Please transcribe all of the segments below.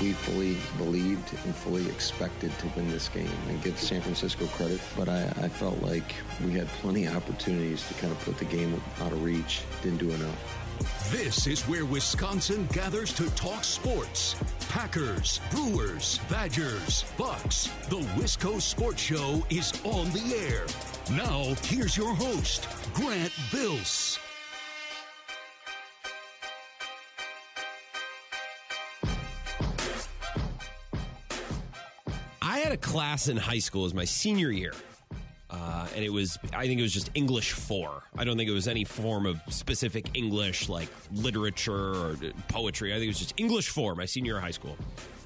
we fully believed and fully expected to win this game and give San Francisco credit. But I, I felt like we had plenty of opportunities to kind of put the game out of reach. Didn't do enough. This is where Wisconsin gathers to talk sports. Packers, Brewers, Badgers, Bucks. The Wisco Sports Show is on the air. Now, here's your host, Grant Bills. Had a class in high school as my senior year. Uh, and it was, I think it was just English 4. I don't think it was any form of specific English like literature or poetry. I think it was just English 4, my senior year of high school.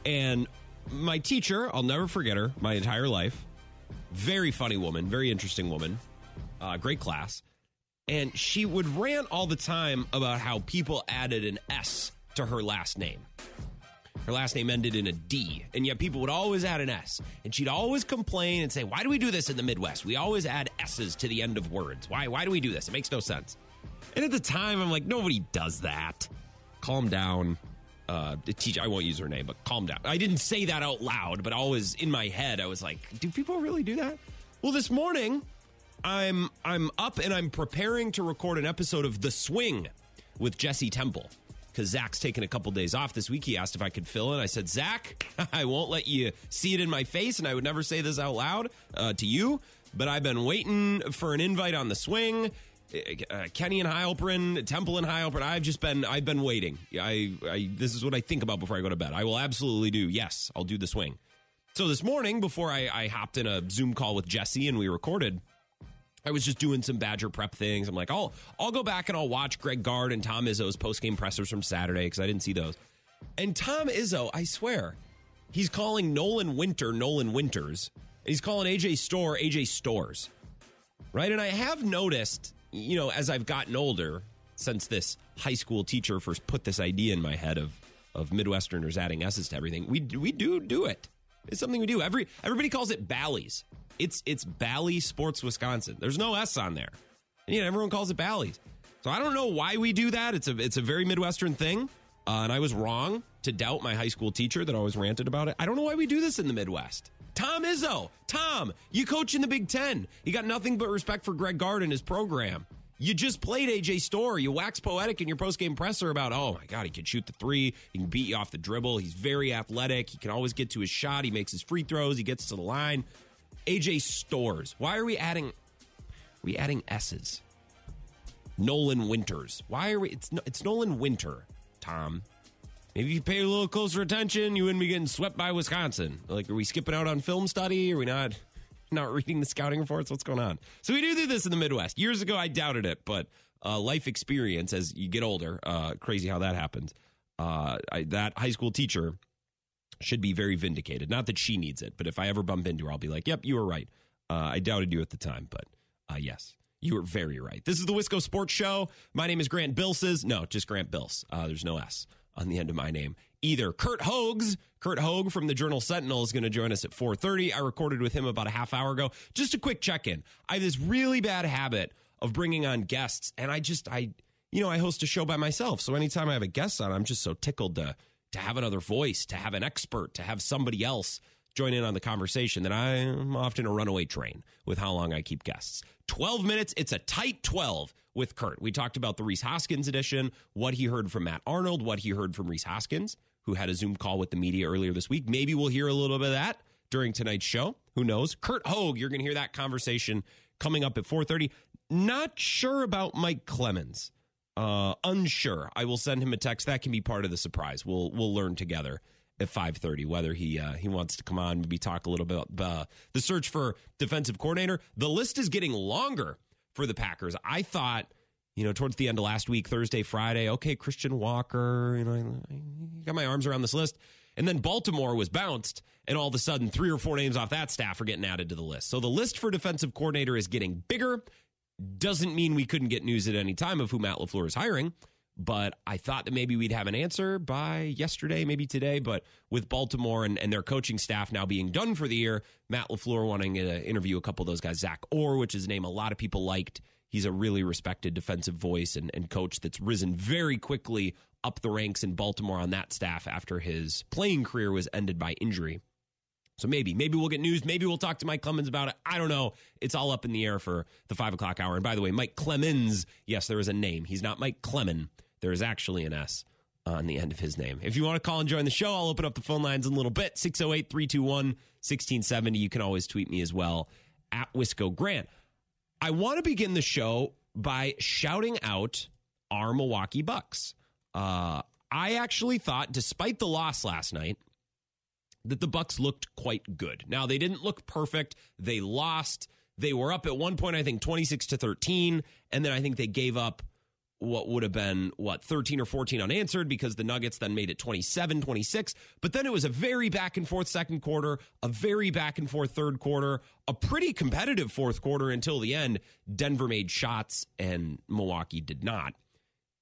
And my teacher, I'll never forget her my entire life. Very funny woman, very interesting woman, uh, great class. And she would rant all the time about how people added an S to her last name. Her last name ended in a D, and yet people would always add an S. And she'd always complain and say, Why do we do this in the Midwest? We always add S's to the end of words. Why, why do we do this? It makes no sense. And at the time, I'm like, Nobody does that. Calm down. Uh, teacher, I won't use her name, but calm down. I didn't say that out loud, but always in my head, I was like, Do people really do that? Well, this morning, I'm I'm up and I'm preparing to record an episode of The Swing with Jesse Temple because Zach's taking a couple days off this week. He asked if I could fill in. I said, Zach, I won't let you see it in my face, and I would never say this out loud uh, to you, but I've been waiting for an invite on the swing. Uh, Kenny and Heilprin, Temple and Heilprin. I've just been, I've been waiting. I, I, this is what I think about before I go to bed. I will absolutely do. Yes, I'll do the swing. So this morning, before I, I hopped in a Zoom call with Jesse and we recorded, I was just doing some Badger prep things. I'm like, I'll I'll go back and I'll watch Greg Gard and Tom Izzo's post game pressers from Saturday because I didn't see those. And Tom Izzo, I swear, he's calling Nolan Winter Nolan Winters. He's calling AJ Storr AJ Storrs, right? And I have noticed, you know, as I've gotten older, since this high school teacher first put this idea in my head of of Midwesterners adding s's to everything, we we do do it. It's something we do. Every everybody calls it Bally's. It's it's Bally Sports Wisconsin. There's no S on there. And yet everyone calls it Bally's. So I don't know why we do that. It's a it's a very Midwestern thing. Uh, and I was wrong to doubt my high school teacher that always ranted about it. I don't know why we do this in the Midwest. Tom Izzo, Tom, you coach in the Big Ten. You got nothing but respect for Greg Gard and his program. You just played AJ Storr. You wax poetic in your postgame presser about, oh my God, he can shoot the three. He can beat you off the dribble. He's very athletic. He can always get to his shot. He makes his free throws. He gets to the line. AJ Storrs. Why are we adding? Are we adding S's? Nolan Winters. Why are we? It's it's Nolan Winter. Tom. Maybe if you pay a little closer attention, you wouldn't be getting swept by Wisconsin. Like, are we skipping out on film study? Are we not not reading the scouting reports? What's going on? So we do do this in the Midwest. Years ago, I doubted it, but uh, life experience as you get older, uh, crazy how that happens. Uh, I, that high school teacher should be very vindicated. Not that she needs it, but if I ever bump into her, I'll be like, "Yep, you were right." Uh, I doubted you at the time, but uh, yes, you were very right. This is the Wisco Sports Show. My name is Grant Bilses. No, just Grant Bills. Uh, there's no S on the end of my name either. Curt Hoggs, Curt Hogg from the Journal Sentinel is going to join us at 4:30. I recorded with him about a half hour ago. Just a quick check-in. I have this really bad habit of bringing on guests, and I just I you know I host a show by myself, so anytime I have a guest on, I'm just so tickled to to have another voice, to have an expert, to have somebody else join in on the conversation that I'm often a runaway train with how long I keep guests. 12 minutes, it's a tight 12 with Curt. We talked about the Rhys Hoskins edition, what he heard from Matt Arnold, what he heard from Rhys Hoskins, who had a Zoom call with the media earlier this week. Maybe we'll hear a little bit of that during tonight's show. Who knows? Curt Hogg, you're going to hear that conversation coming up at 4:30. Not sure about Mike Clemens. Uh, unsure. I will send him a text. That can be part of the surprise. We'll we'll learn together at 5:30 whether he uh, he wants to come on maybe talk a little bit about uh, the search for defensive coordinator. The list is getting longer for the Packers. I thought, you know, towards the end of last week, Thursday, Friday, okay, Christian Walker, you know, I, got my arms around this list. And then Baltimore was bounced, and all of a sudden, three or four names off that staff are getting added to the list. So the list for defensive coordinator is getting bigger. Doesn't mean we couldn't get news at any time of who Matt LaFleur is hiring. but I thought that maybe we'd have an answer by yesterday, maybe today. But with Baltimore and, and their coaching staff now being done for the year, Matt LaFleur wanting to interview a couple of those guys, Zach Orr, which is a name a lot of people liked. He's a really respected defensive voice and, and coach that's risen very quickly up the ranks in Baltimore on that staff after his playing career was ended by injury. So maybe, maybe we'll get news. Maybe we'll talk to Mike Clemens about it. I don't know. It's all up in the air for the five o'clock hour. And by the way, Mike Clemens, yes, there is a name. He's not Mike Clemens. There is actually an S on the end of his name. If you want to call and join the show, I'll open up the phone lines in a little bit 608 321 1670. You can always tweet me as well at Wisco Grant. I want to begin the show by shouting out our Milwaukee Bucks. Uh, I actually thought, despite the loss last night, that the Bucks looked quite good. Now they didn't look perfect. They lost. They were up at one point, I think, 26 to 13, and then I think they gave up what would have been what 13 or 14 unanswered because the Nuggets then made it 27 26 but then it was a very back and forth second quarter a very back and forth third quarter a pretty competitive fourth quarter until the end Denver made shots and Milwaukee did not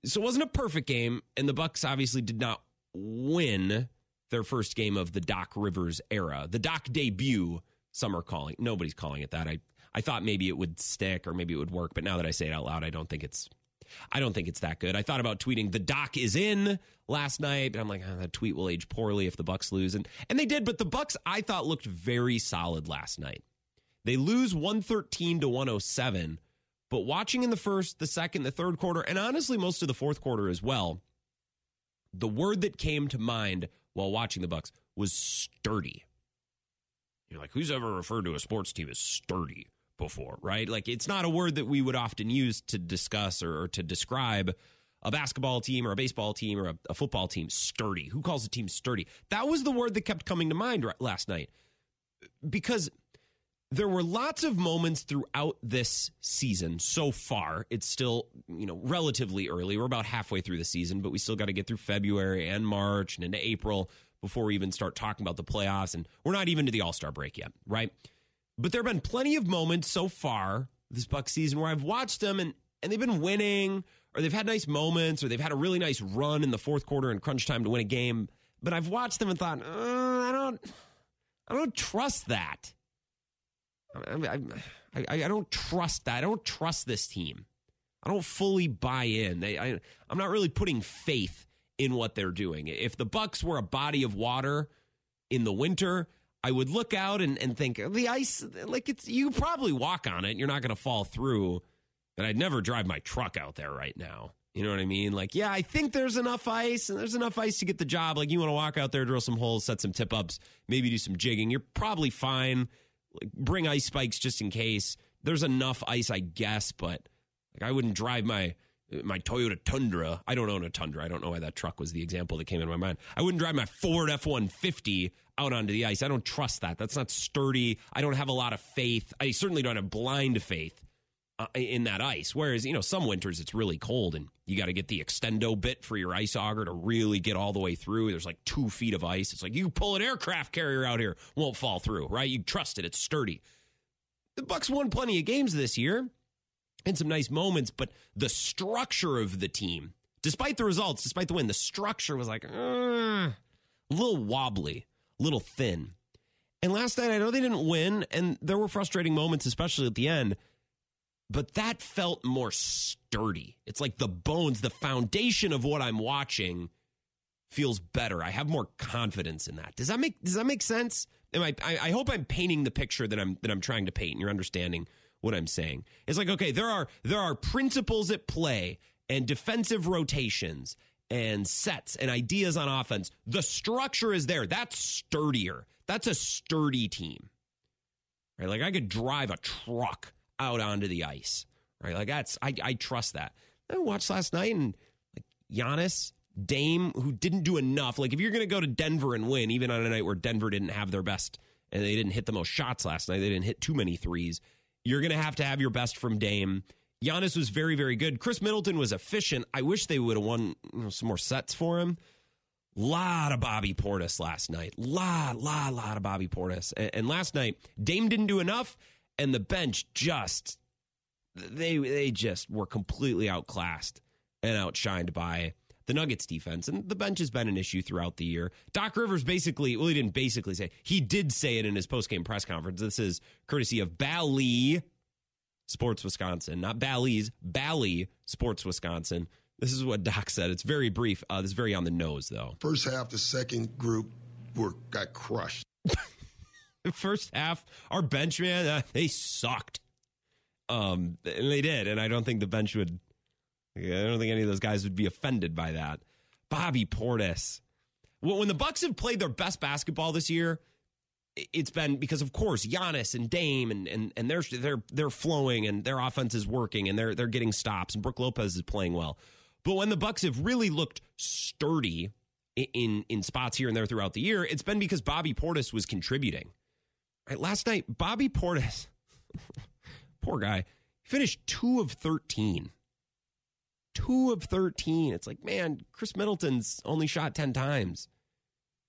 so it wasn't a perfect game and the Bucks obviously did not win their first game of the Doc Rivers era the Doc debut some are calling nobody's calling it that I I thought maybe it would stick or maybe it would work but now that I say it out loud I don't think it's I don't think it's that good. I thought about tweeting the doc is in last night, but I'm like, oh, that tweet will age poorly if the Bucks lose, and and they did. But the Bucks, I thought, looked very solid last night. They lose 113 to 107, but watching in the first, the second, the third quarter, and honestly most of the fourth quarter as well, the word that came to mind while watching the Bucks was sturdy. You're like, who's ever referred to a sports team as sturdy? before, right? Like it's not a word that we would often use to discuss or, or to describe a basketball team or a baseball team or a, a, football team sturdy. Who calls a team sturdy? That was the word that kept coming to mind last night because there were lots of moments throughout this season so far. It's still, you know, relatively early. We're about halfway through the season, but we still got to get through February and March and into April before we even start talking about the playoffs. And we're not even to the All Star break yet, right? But there have been plenty of moments so far this Buck season where I've watched them and, and they've been winning or they've had nice moments or they've had a really nice run in the fourth quarter and crunch time to win a game. But I've watched them and thought, uh, I don't, I don't trust that. I, I, I, don't trust that. I don't trust this team. I don't fully buy in. They, I, I'm not really putting faith in what they're doing. If the Bucks were a body of water in the winter, I would look out and, and think the ice, like it's, you probably walk on it. You're not going to fall through, but I'd never drive my truck out there right now. You know what I mean? Like, yeah, I think there's enough ice and there's enough ice to get the job. Like, you want to walk out there, drill some holes, set some tip ups, maybe do some jigging. You're probably fine. Like, bring ice spikes just in case. There's enough ice, I guess, but like, I wouldn't drive my my Toyota Tundra. I don't own a Tundra. I don't know why that truck was the example that came in my mind. I wouldn't drive my Ford F 150 out onto the ice. I don't trust that. That's not sturdy. I don't have a lot of faith. I certainly don't have blind faith uh, in that ice. Whereas, you know, some winters it's really cold and you got to get the extendo bit for your ice auger to really get all the way through. There's like two feet of ice. It's like you pull an aircraft carrier out here, won't fall through, right? You trust it. It's sturdy. The Bucks won plenty of games this year and some nice moments, but the structure of the team, despite the results, despite the win, the structure was like uh, a little wobbly, a little thin. And last night, I know they didn't win, and there were frustrating moments, especially at the end, but that felt more sturdy. It's like the bones, the foundation of what I'm watching feels better. I have more confidence in that. Does that make does that make sense? Am I, I, I hope I'm painting the picture that I'm that I'm trying to paint and you're understanding what I'm saying. It's like, okay, there are there are principles at play and defensive rotations and sets and ideas on offense. The structure is there. That's sturdier. That's a sturdy team. Right? Like I could drive a truck out onto the ice. Right? Like that's I, I trust that. I watched last night and like Giannis, Dame, who didn't do enough. Like if you're gonna go to Denver and win, even on a night where Denver didn't have their best and they didn't hit the most shots last night, they didn't hit too many threes you're going to have to have your best from Dame. Giannis was very, very good. Khris Middleton was efficient. I wish they would have won you know, some more sets for him. Lot of Bobby Portis last night. Lot, lot, lot of Bobby Portis. And, and last night, Dame didn't do enough, and the bench just they they just were completely outclassed and outshined by the Nuggets defense. And the bench has been an issue throughout the year. Doc Rivers basically, well, he didn't basically say, he did say it in his postgame press conference. This is courtesy of Bally Sports Wisconsin, not Bally's, Bally Sports Wisconsin. This is what Doc said. It's very brief. Uh, this is very on the nose, though. First half, the second group were got crushed. first half, our bench man, uh, they sucked. Um, and they did, and I don't think the bench would. I don't think any of those guys would be offended by that. Bobby Portis. Well, when the Bucks have played their best basketball this year, it's been because of course Giannis and Dame and and and they're they're they're flowing and their offense is working and they're they're getting stops and Brook Lopez is playing well. But when the Bucks have really looked sturdy in in spots here and there throughout the year, it's been because Bobby Portis was contributing. Right, last night Bobby Portis, poor guy, finished two of thirteen. Two of thirteen. It's like man, Khris Middleton's only shot ten times.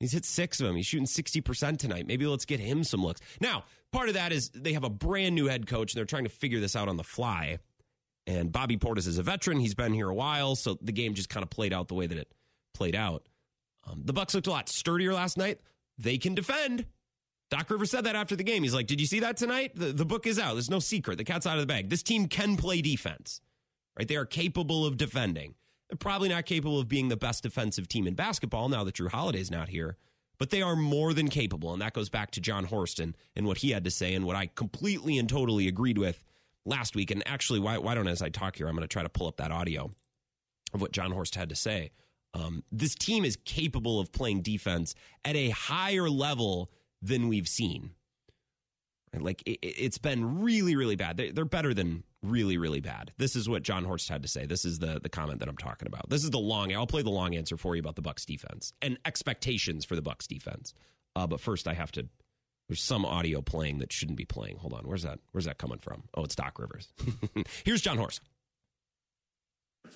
He's hit six of them. He's shooting 60% tonight. Maybe let's get him some looks. Now, part of that is they have a brand new head coach and they're trying to figure this out on the fly. And Bobby Portis is a veteran. He's been here a while, so the game just kind of played out the way that it played out. Um, the Bucks looked a lot sturdier last night. They can defend. Doc Rivers said that after the game. He's like, "Did you see that tonight? The, the book is out. There's no secret. The cat's out of the bag. This team can play defense. Right? They are capable of defending. They're probably not capable of being the best defensive team in basketball now that Jrue Holiday's not here, but they are more than capable. And that goes back to Jon Horst and, and what he had to say and what I completely and totally agreed with last week. And actually, why, why don't, as I talk here, I'm going to try to pull up that audio of what Jon Horst had to say. Um, this team is capable of playing defense at a higher level than we've seen. Like it, has been really, really bad. They, they're better than really, really bad. This is what Jon Horst had to say. This is the the comment that I'm talking about. This is the long. I'll play the long answer for you about the Bucks defense and expectations for the Bucks defense. Uh, but first, I have to. There's some audio playing that shouldn't be playing. Hold on. Where's that? Where's that coming from? Oh, it's Doc Rivers. Here's Jon Horst.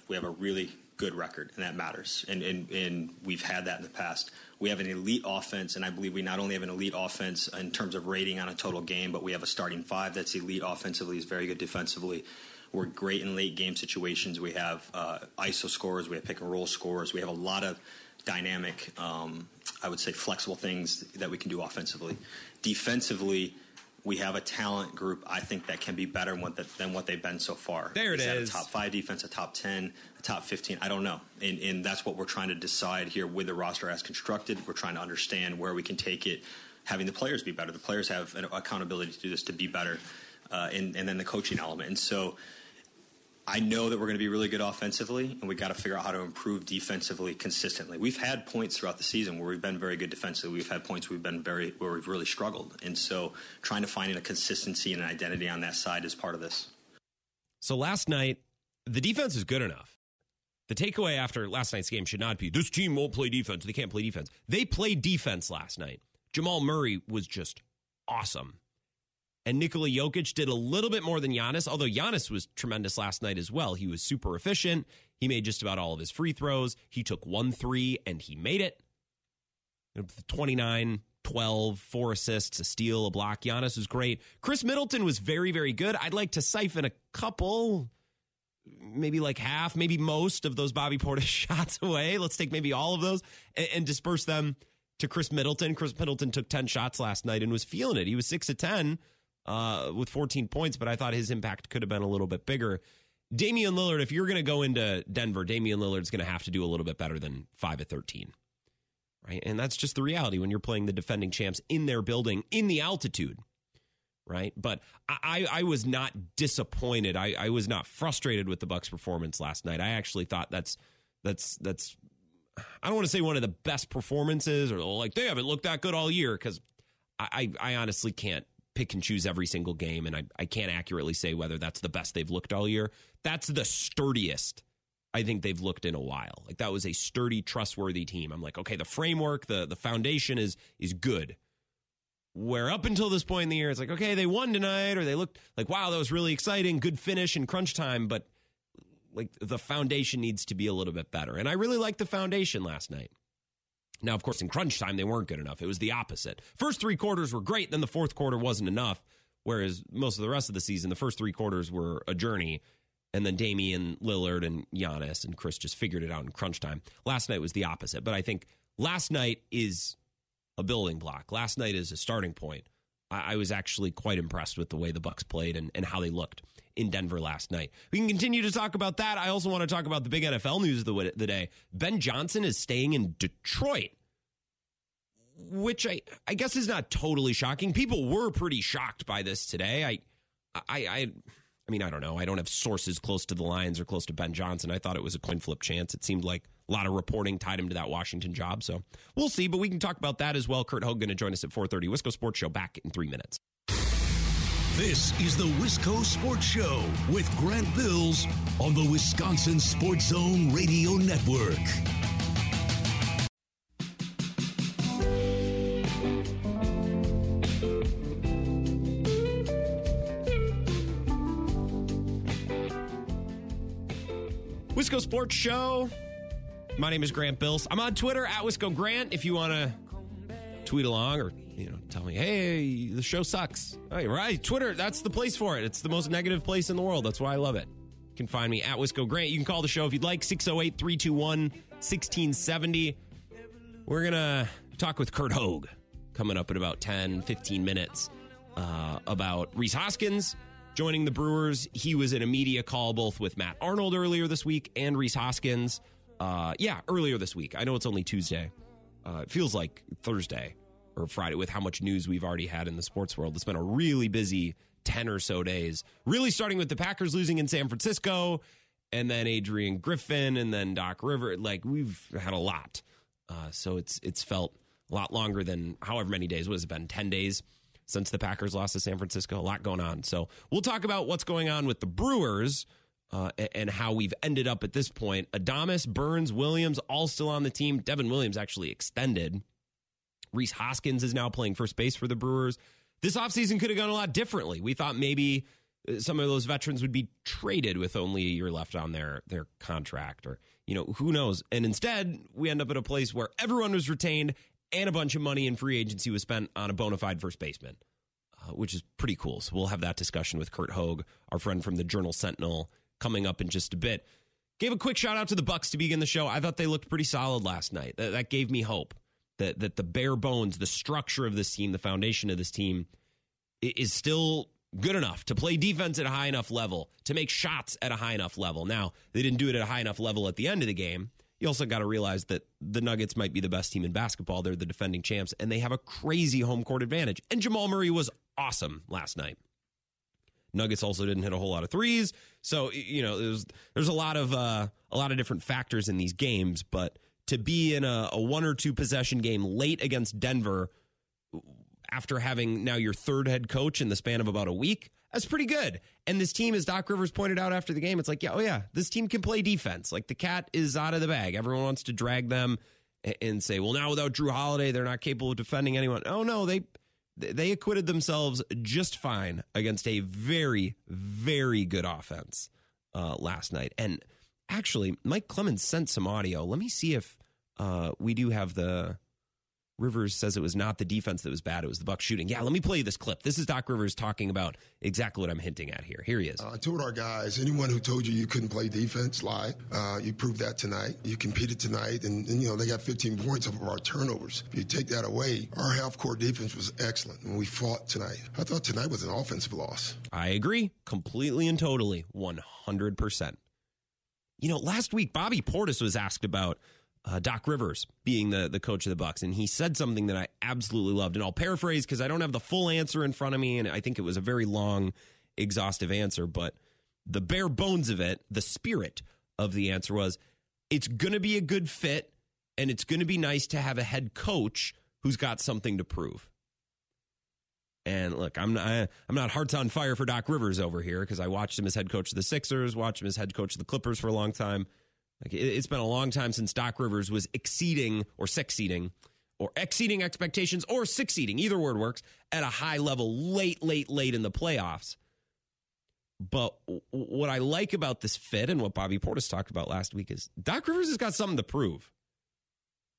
We have a really good record, and that matters. And, and and we've had that in the past. We have an elite offense, and I believe we not only have an elite offense in terms of rating on a total game, but we have a starting five that's elite offensively, is very good defensively. We're great in late game situations. We have uh, ISO scores, we have pick and roll scores, we have a lot of dynamic, um, I would say, flexible things that we can do offensively. Defensively we have a talent group I think that can be better than what, the, than what they've been so far. There it is. A top five defense, a top ten, a top fifteen. I don't know, and, and that's what we're trying to decide here with the roster as constructed. We're trying to understand where we can take it, having the players be better. The players have an accountability to do this to be better, uh, and, and then the coaching element. And so I know that we're going to be really good offensively, and we got to figure out how to improve defensively consistently. We've had points throughout the season where we've been very good defensively. We've had points we've been very where we've really struggled, and so trying to find a consistency and an identity on that side is part of this. So last night, the defense is good enough. The takeaway after last night's game should not be this team won't play defense. They can't play defense. They played defense last night. Jamal Murray was just awesome. And Nikola Jokic did a little bit more than Giannis, although Giannis was tremendous last night as well. He was super efficient. He made just about all of his free throws. He took one three and he made it. 29, 12, four assists, a steal, a block. Giannis was great. Khris Middleton was very, very good. I'd like to siphon a couple, maybe like half, maybe most of those Bobby Portis shots away. Let's take maybe all of those and, and disperse them to Khris Middleton. Khris Middleton took 10 shots last night and was feeling it. He was 6 to 10 uh, with 14 points, but I thought his impact could have been a little bit bigger. Damian Lillard, if you're going to go into Denver, Damian Lillard's going to have to do a little bit better than 5 at 13. Right? And that's just the reality when you're playing the defending champs in their building in the altitude. Right. But I, I was not disappointed. I, I was not frustrated with the Bucks performance last night. I actually thought that's that's that's I don't want to say one of the best performances or like they haven't looked that good all year because I, I honestly can't pick and choose every single game, and I, I can't accurately say whether that's the best they've looked all year. That's the sturdiest I think they've looked in a while. Like that was a sturdy, trustworthy team. I'm like, okay, the framework, the the foundation is is good. Where up until this point in the year, it's like, okay, they won tonight, or they looked like, wow, that was really exciting, good finish in crunch time, but like the foundation needs to be a little bit better. And I really liked the foundation last night. Now, of course, in crunch time, they weren't good enough. It was the opposite. First three quarters were great, then the fourth quarter wasn't enough. Whereas most of the rest of the season, the first three quarters were a journey, and then Damian Lillard and Giannis and Khris just figured it out in crunch time. Last night was the opposite, but I think last night is a building block. Last night is a starting point. I, I was actually quite impressed with the way the Bucks played and, and how they looked in Denver last night. We can continue to talk about that. I also want to talk about the big NFL news of the, the day. Ben Johnson is staying in Detroit, which I, I guess is not totally shocking. People were pretty shocked by this today. I I, I I mean, I don't know. I don't have sources close to the Lions or close to Ben Johnson. I thought it was a coin flip chance. It seemed like a lot of reporting tied him to that Washington job. So we'll see, but we can talk about that as well. Curt going to join us at 4.30. Wisco Sports Show back in three minutes. This is the Wisco Sports Show with Grant Bills on the Wisconsin Sports Zone Radio Network. Wisco Sports Show. My name is Grant Bills. I'm on Twitter at Wisco Grant. If you want to tweet along or you know tell me, hey, the show sucks. Hey, right, Twitter. That's the place for it. It's the most negative place in the world. That's why I love it. You can find me at Wisco Grant. You can call the show if you'd like 608 321 1670. We're gonna talk with Curt Hogg coming up in about 10, 15 minutes uh, about Rhys Hoskins joining the Brewers. He was in a media call both with Matt Arnold earlier this week and Rhys Hoskins. Uh, yeah, earlier this week. I know it's only Tuesday. Uh, it feels like Thursday or Friday with how much news we've already had in the sports world. It's been a really busy 10 or so days. Really starting with the Packers losing in San Francisco and then Adrian Griffin and then Doc River. Like we've had a lot. Uh, so it's it's felt a lot longer than however many days. What has it been? 10 days since the Packers lost to San Francisco. A lot going on. So we'll talk about what's going on with the Brewers uh, and how we've ended up at this point. Adames, Burns, Williams, all still on the team. Devin Williams actually extended. Rhys Hoskins is now playing first base for the Brewers. This offseason could have gone a lot differently. We thought maybe uh, some of those veterans would be traded with only a year left on their their contract or you know who knows and instead we end up at a place where everyone was retained and a bunch of money in free agency was spent on a bona fide first baseman, uh, which is pretty cool. So we'll have that discussion with Curt Hogg, our friend from the Journal Sentinel, coming up in just a bit. Gave a quick shout out to the Bucks to begin the show. I thought they looked pretty solid last night. That, that gave me hope that that the bare bones, the structure of this team, the foundation of this team, is still good enough to play defense at a high enough level, to make shots at a high enough level. Now, they didn't do it at a high enough level at the end of the game you also got to realize that the Nuggets might be the best team in basketball. They're the defending champs, and they have a crazy home court advantage. And Jamal Murray was awesome last night. Nuggets also didn't hit a whole lot of threes, so you know there's there's a lot of uh, a lot of different factors in these games. But to be in a, a one or two possession game late against Denver after having now your third head coach in the span of about a week, that's pretty good. And this team, as Doc Rivers pointed out after the game, it's like, yeah, oh yeah, this team can play defense. Like the cat is out of the bag. Everyone wants to drag them and say, well, now without Jrue Holiday, they're not capable of defending anyone. Oh no, they they acquitted themselves just fine against a very, very good offense uh, last night. And actually, Mike Clemens sent some audio. Let me see if uh, we do have the Rivers says it was not the defense that was bad; it was the Buck shooting. Yeah, let me play you this clip. This is Doc Rivers talking about exactly what I'm hinting at here. Here he is. Uh, I told our guys, anyone who told you you couldn't play defense, lied. Uh, you proved that tonight. You competed tonight, and, and, you know they got 15 points off of our turnovers. If you take that away, our half-court defense was excellent, and we fought tonight. I thought tonight was an offensive loss. I agree completely and totally, 100 percent. You know, last week Bobby Portis was asked about uh, Doc Rivers being the the coach of the Bucks, and he said something that I absolutely loved, and I'll paraphrase because I don't have the full answer in front of me, and I think it was a very long, exhaustive answer, but the bare bones of it, the spirit of the answer was, it's going to be a good fit, and it's going to be nice to have a head coach who's got something to prove. And look, I'm not, I'm not hearts on fire for Doc Rivers over here because I watched him as head coach of the Sixers, watched him as head coach of the Clippers for a long time. Like it's been a long time since Doc Rivers was exceeding or succeeding or exceeding expectations or succeeding, either word works, at a high level late, late, late in the playoffs. But what I like about this fit and what Bobby Portis talked about last week is Doc Rivers has got something to prove.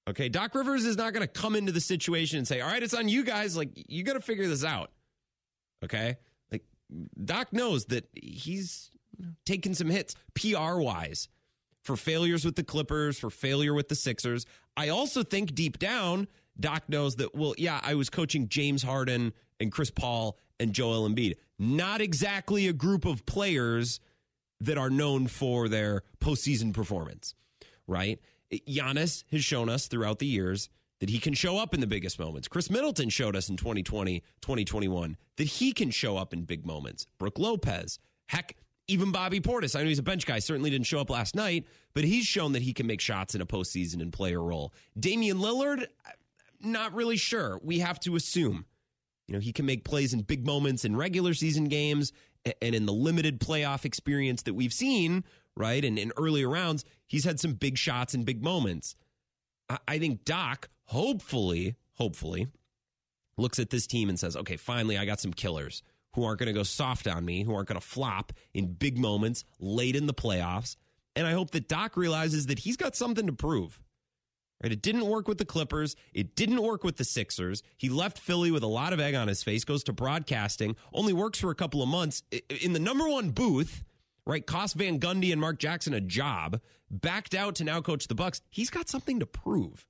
Okay, Doc Rivers is not going to come into the situation and say, "All right, it's on you guys. Like you got to figure this out." Okay, like Doc knows that he's taken some hits PR wise for failures with the Clippers, for failure with the Sixers. I also think deep down, Doc knows that, well, yeah, I was coaching James Harden and Chris Paul and Joel Embiid. Not exactly a group of players that are known for their postseason performance, right? Giannis has shown us throughout the years that he can show up in the biggest moments. Khris Middleton showed us in 2020, 2021 that he can show up in big moments. Brook Lopez, heck, even Bobby Portis. I know he's a bench guy, certainly didn't show up last night, but he's shown that he can make shots in a postseason and play a role. Damian Lillard, not really sure. We have to assume. You know, he can make plays in big moments in regular season games and in the limited playoff experience that we've seen, right? And in earlier rounds, he's had some big shots and big moments. I think Doc, hopefully, hopefully, looks at this team and says, okay, finally, I got some killers who aren't going to go soft on me, who aren't going to flop in big moments late in the playoffs. And I hope that Doc realizes that he's got something to prove. Right? It didn't work with the Clippers. It didn't work with the Sixers. He left Philly with a lot of egg on his face, goes to broadcasting, only works for a couple of months in the number one booth, right? Cost Van Gundy and Mark Jackson a job, backed out to now coach the Bucks. He's got something to prove.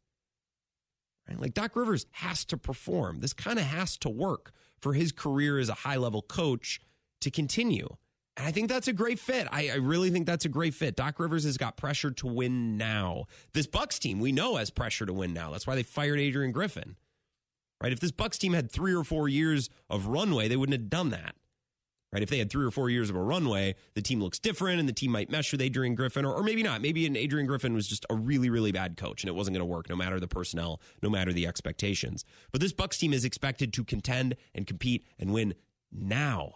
Right? Like Doc Rivers has to perform. This kind of has to work for his career as a high level coach to continue. And I think that's a great fit. I, I, really think that's a great fit. Doc Rivers has got pressure to win now. This Bucks team we know has pressure to win now. That's why they fired Adrian Griffin. Right? If this Bucks team had three or four years of runway, they wouldn't have done that. Right? If they had three or four years of a runway, the team looks different and the team might mesh with Adrian Griffin, or, or maybe not. Maybe an Adrian Griffin was just a really, really bad coach and it wasn't going to work, no matter the personnel, no matter the expectations. But this Bucks team is expected to contend and compete and win now.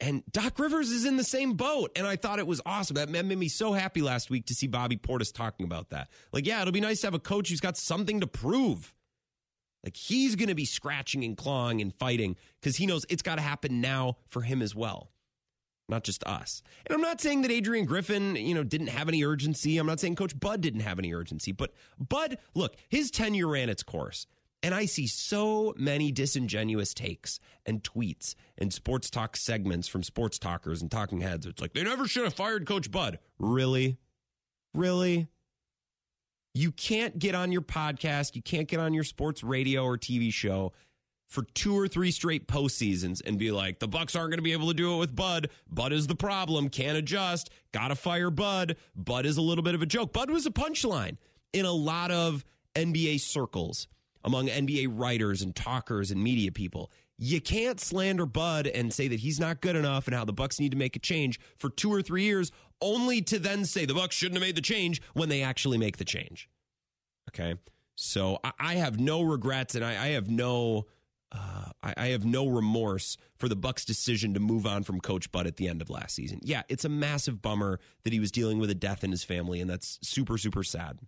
And Doc Rivers is in the same boat. And I thought it was awesome. That made me so happy last week to see Bobby Portis talking about that. Like, yeah, it'll be nice to have a coach who's got something to prove. Like, he's going to be scratching and clawing and fighting because he knows it's got to happen now for him as well, not just us. And I'm not saying that Adrian Griffin, you know, didn't have any urgency. I'm not saying Coach Bud didn't have any urgency. But Bud, look, his tenure ran its course. And I see so many disingenuous takes and tweets and sports talk segments from sports talkers and talking heads. It's like, they never should have fired Coach Bud. Really? Really? You can't get on your podcast, you can't get on your sports radio or TV show for two or three straight postseasons and be like, the Bucks aren't going to be able to do it with Bud. Bud is the problem. Can't adjust. Got to fire Bud. Bud is a little bit of a joke. Bud was a punchline in a lot of NBA circles among NBA writers and talkers and media people. You can't slander Bud and say that he's not good enough and how the Bucks need to make a change for two or three years, only to then say the Bucks shouldn't have made the change when they actually make the change. Okay, so I, have no regrets and I, I have no. Uh, I, I have no remorse for the Bucks' decision to move on from Coach Bud at the end of last season. Yeah, it's a massive bummer that he was dealing with a death in his family, and that's super, super sad.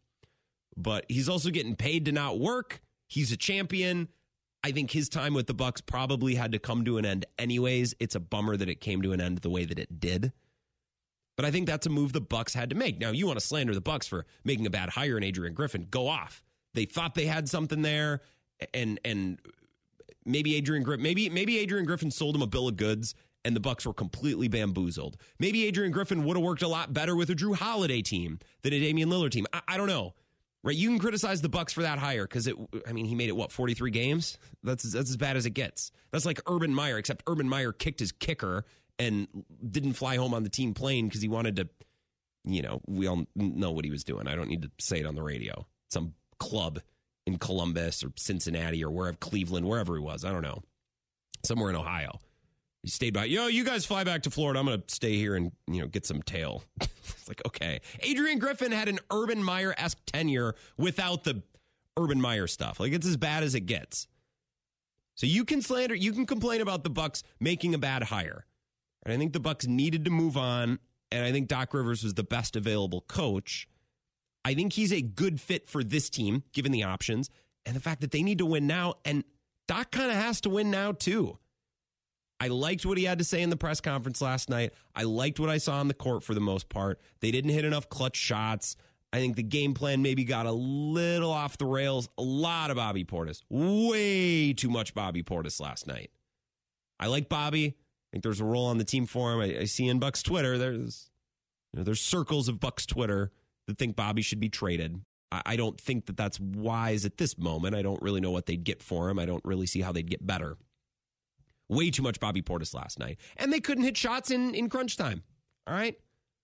But he's also getting paid to not work, He's a champion. I think his time with the Bucks probably had to come to an end anyways. It's a bummer that it came to an end the way that it did. But I think that's a move the Bucks had to make. Now, you want to slander the Bucks for making a bad hire in Adrian Griffin, go off. They thought they had something there and and maybe Adrian Griffin maybe maybe Adrian Griffin sold him a bill of goods and the Bucks were completely bamboozled. Maybe Adrian Griffin would have worked a lot better with a Jrue Holiday team than a Damian Lillard team. I, I don't know right? You can criticize the Bucks for that hire because it. I mean, he made it what forty three games. That's that's as bad as it gets. That's like Urban Meyer, except Urban Meyer kicked his kicker and didn't fly home on the team plane because he wanted to. You know, we all know what he was doing. I don't need to say it on the radio. Some club in Columbus or Cincinnati or wherever Cleveland, wherever he was. I don't know. Somewhere in Ohio. He stayed by. Yo, you guys fly back to Florida. I'm going to stay here and you know get some tail. it's like okay. Adrian Griffin had an Urban Meyer esque tenure without the Urban Meyer stuff. Like it's as bad as it gets. So you can slander, you can complain about the Bucks making a bad hire. And I think the Bucks needed to move on. And I think Doc Rivers was the best available coach. I think he's a good fit for this team, given the options and the fact that they need to win now. And Doc kind of has to win now too. I liked what he had to say in the press conference last night. I liked what I saw on the court for the most part. They didn't hit enough clutch shots. I think the game plan maybe got a little off the rails. A lot of Bobby Portis. Way too much Bobby Portis last night. I like Bobby. Think there's a role on the team for him. I, I see in Bucks Twitter there's you know, there's circles of Bucks Twitter that think Bobby should be traded. I, I don't think that that's wise at this moment. I don't really know what they'd get for him. I don't really see how they'd get better. Way too much Bobby Portis last night, and they couldn't hit shots in in crunch time. All right,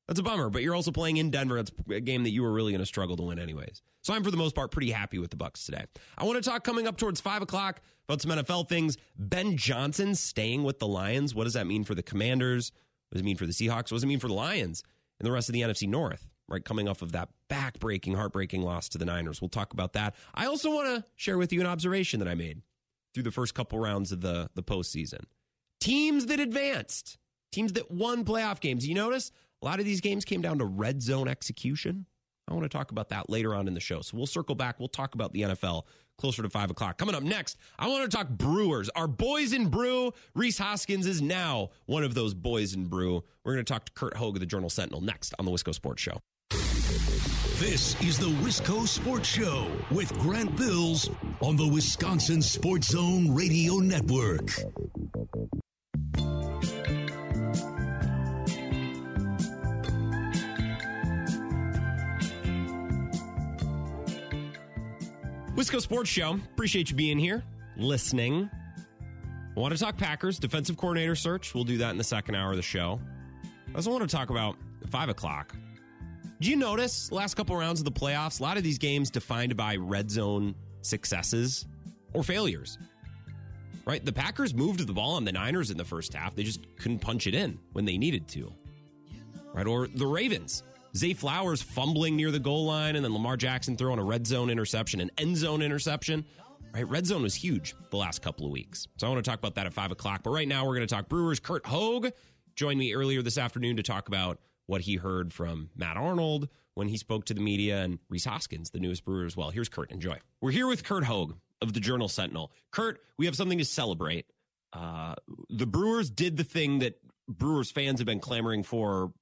that's a bummer. But you're also playing in Denver. That's a game that you were really going to struggle to win, anyways. So I'm for the most part pretty happy with the Bucks today. I want to talk coming up towards five o'clock about some NFL things. Ben Johnson staying with the Lions. What does that mean for the Commanders? What does it mean for the Seahawks? What does it mean for the Lions and the rest of the NFC North? Right, coming off of that back-breaking, heartbreaking loss to the Niners. We'll talk about that. I also want to share with you an observation that I made through the first couple rounds of the the postseason. Teams that advanced, teams that won playoff games. You notice a lot of these games came down to red zone execution. I want to talk about that later on in the show. So we'll circle back. We'll talk about the NFL closer to five o'clock. Coming up next, I want to talk Brewers. Our boys in brew. Rhys Hoskins is now one of those boys in brew. We're going to talk to Curt Hogg of the Journal Sentinel next on the Wisco Sports Show. This is the Wisco Sports Show with Grant Bills on the Wisconsin Sports Zone Radio Network. Wisco Sports Show. Appreciate you being here, listening. want to talk Packers defensive coordinator search. We'll do that in the second hour of the show. I also want to talk about five o'clock. Do you notice last couple rounds of the playoffs? A lot of these games defined by red zone successes or failures. Right? The Packers moved the ball on the Niners in the first half. They just couldn't punch it in when they needed to. Right? Or the Ravens Zay Flowers fumbling near the goal line, and then Lamar Jackson throwing a red zone interception, an end zone interception. Right, red zone was huge the last couple of weeks. So I want to talk about that at five o'clock. But right now, we're going to talk Brewers. Curt Hogg joined me earlier this afternoon to talk about what he heard from Matt Arnold when he spoke to the media and Rhys Hoskins, the newest brewer as well. Here's Curt. Enjoy. We're here with Curt Hogg of the Journal Sentinel. Curt, we have something to celebrate. Uh, the Brewers did the thing that Brewers fans have been clamoring for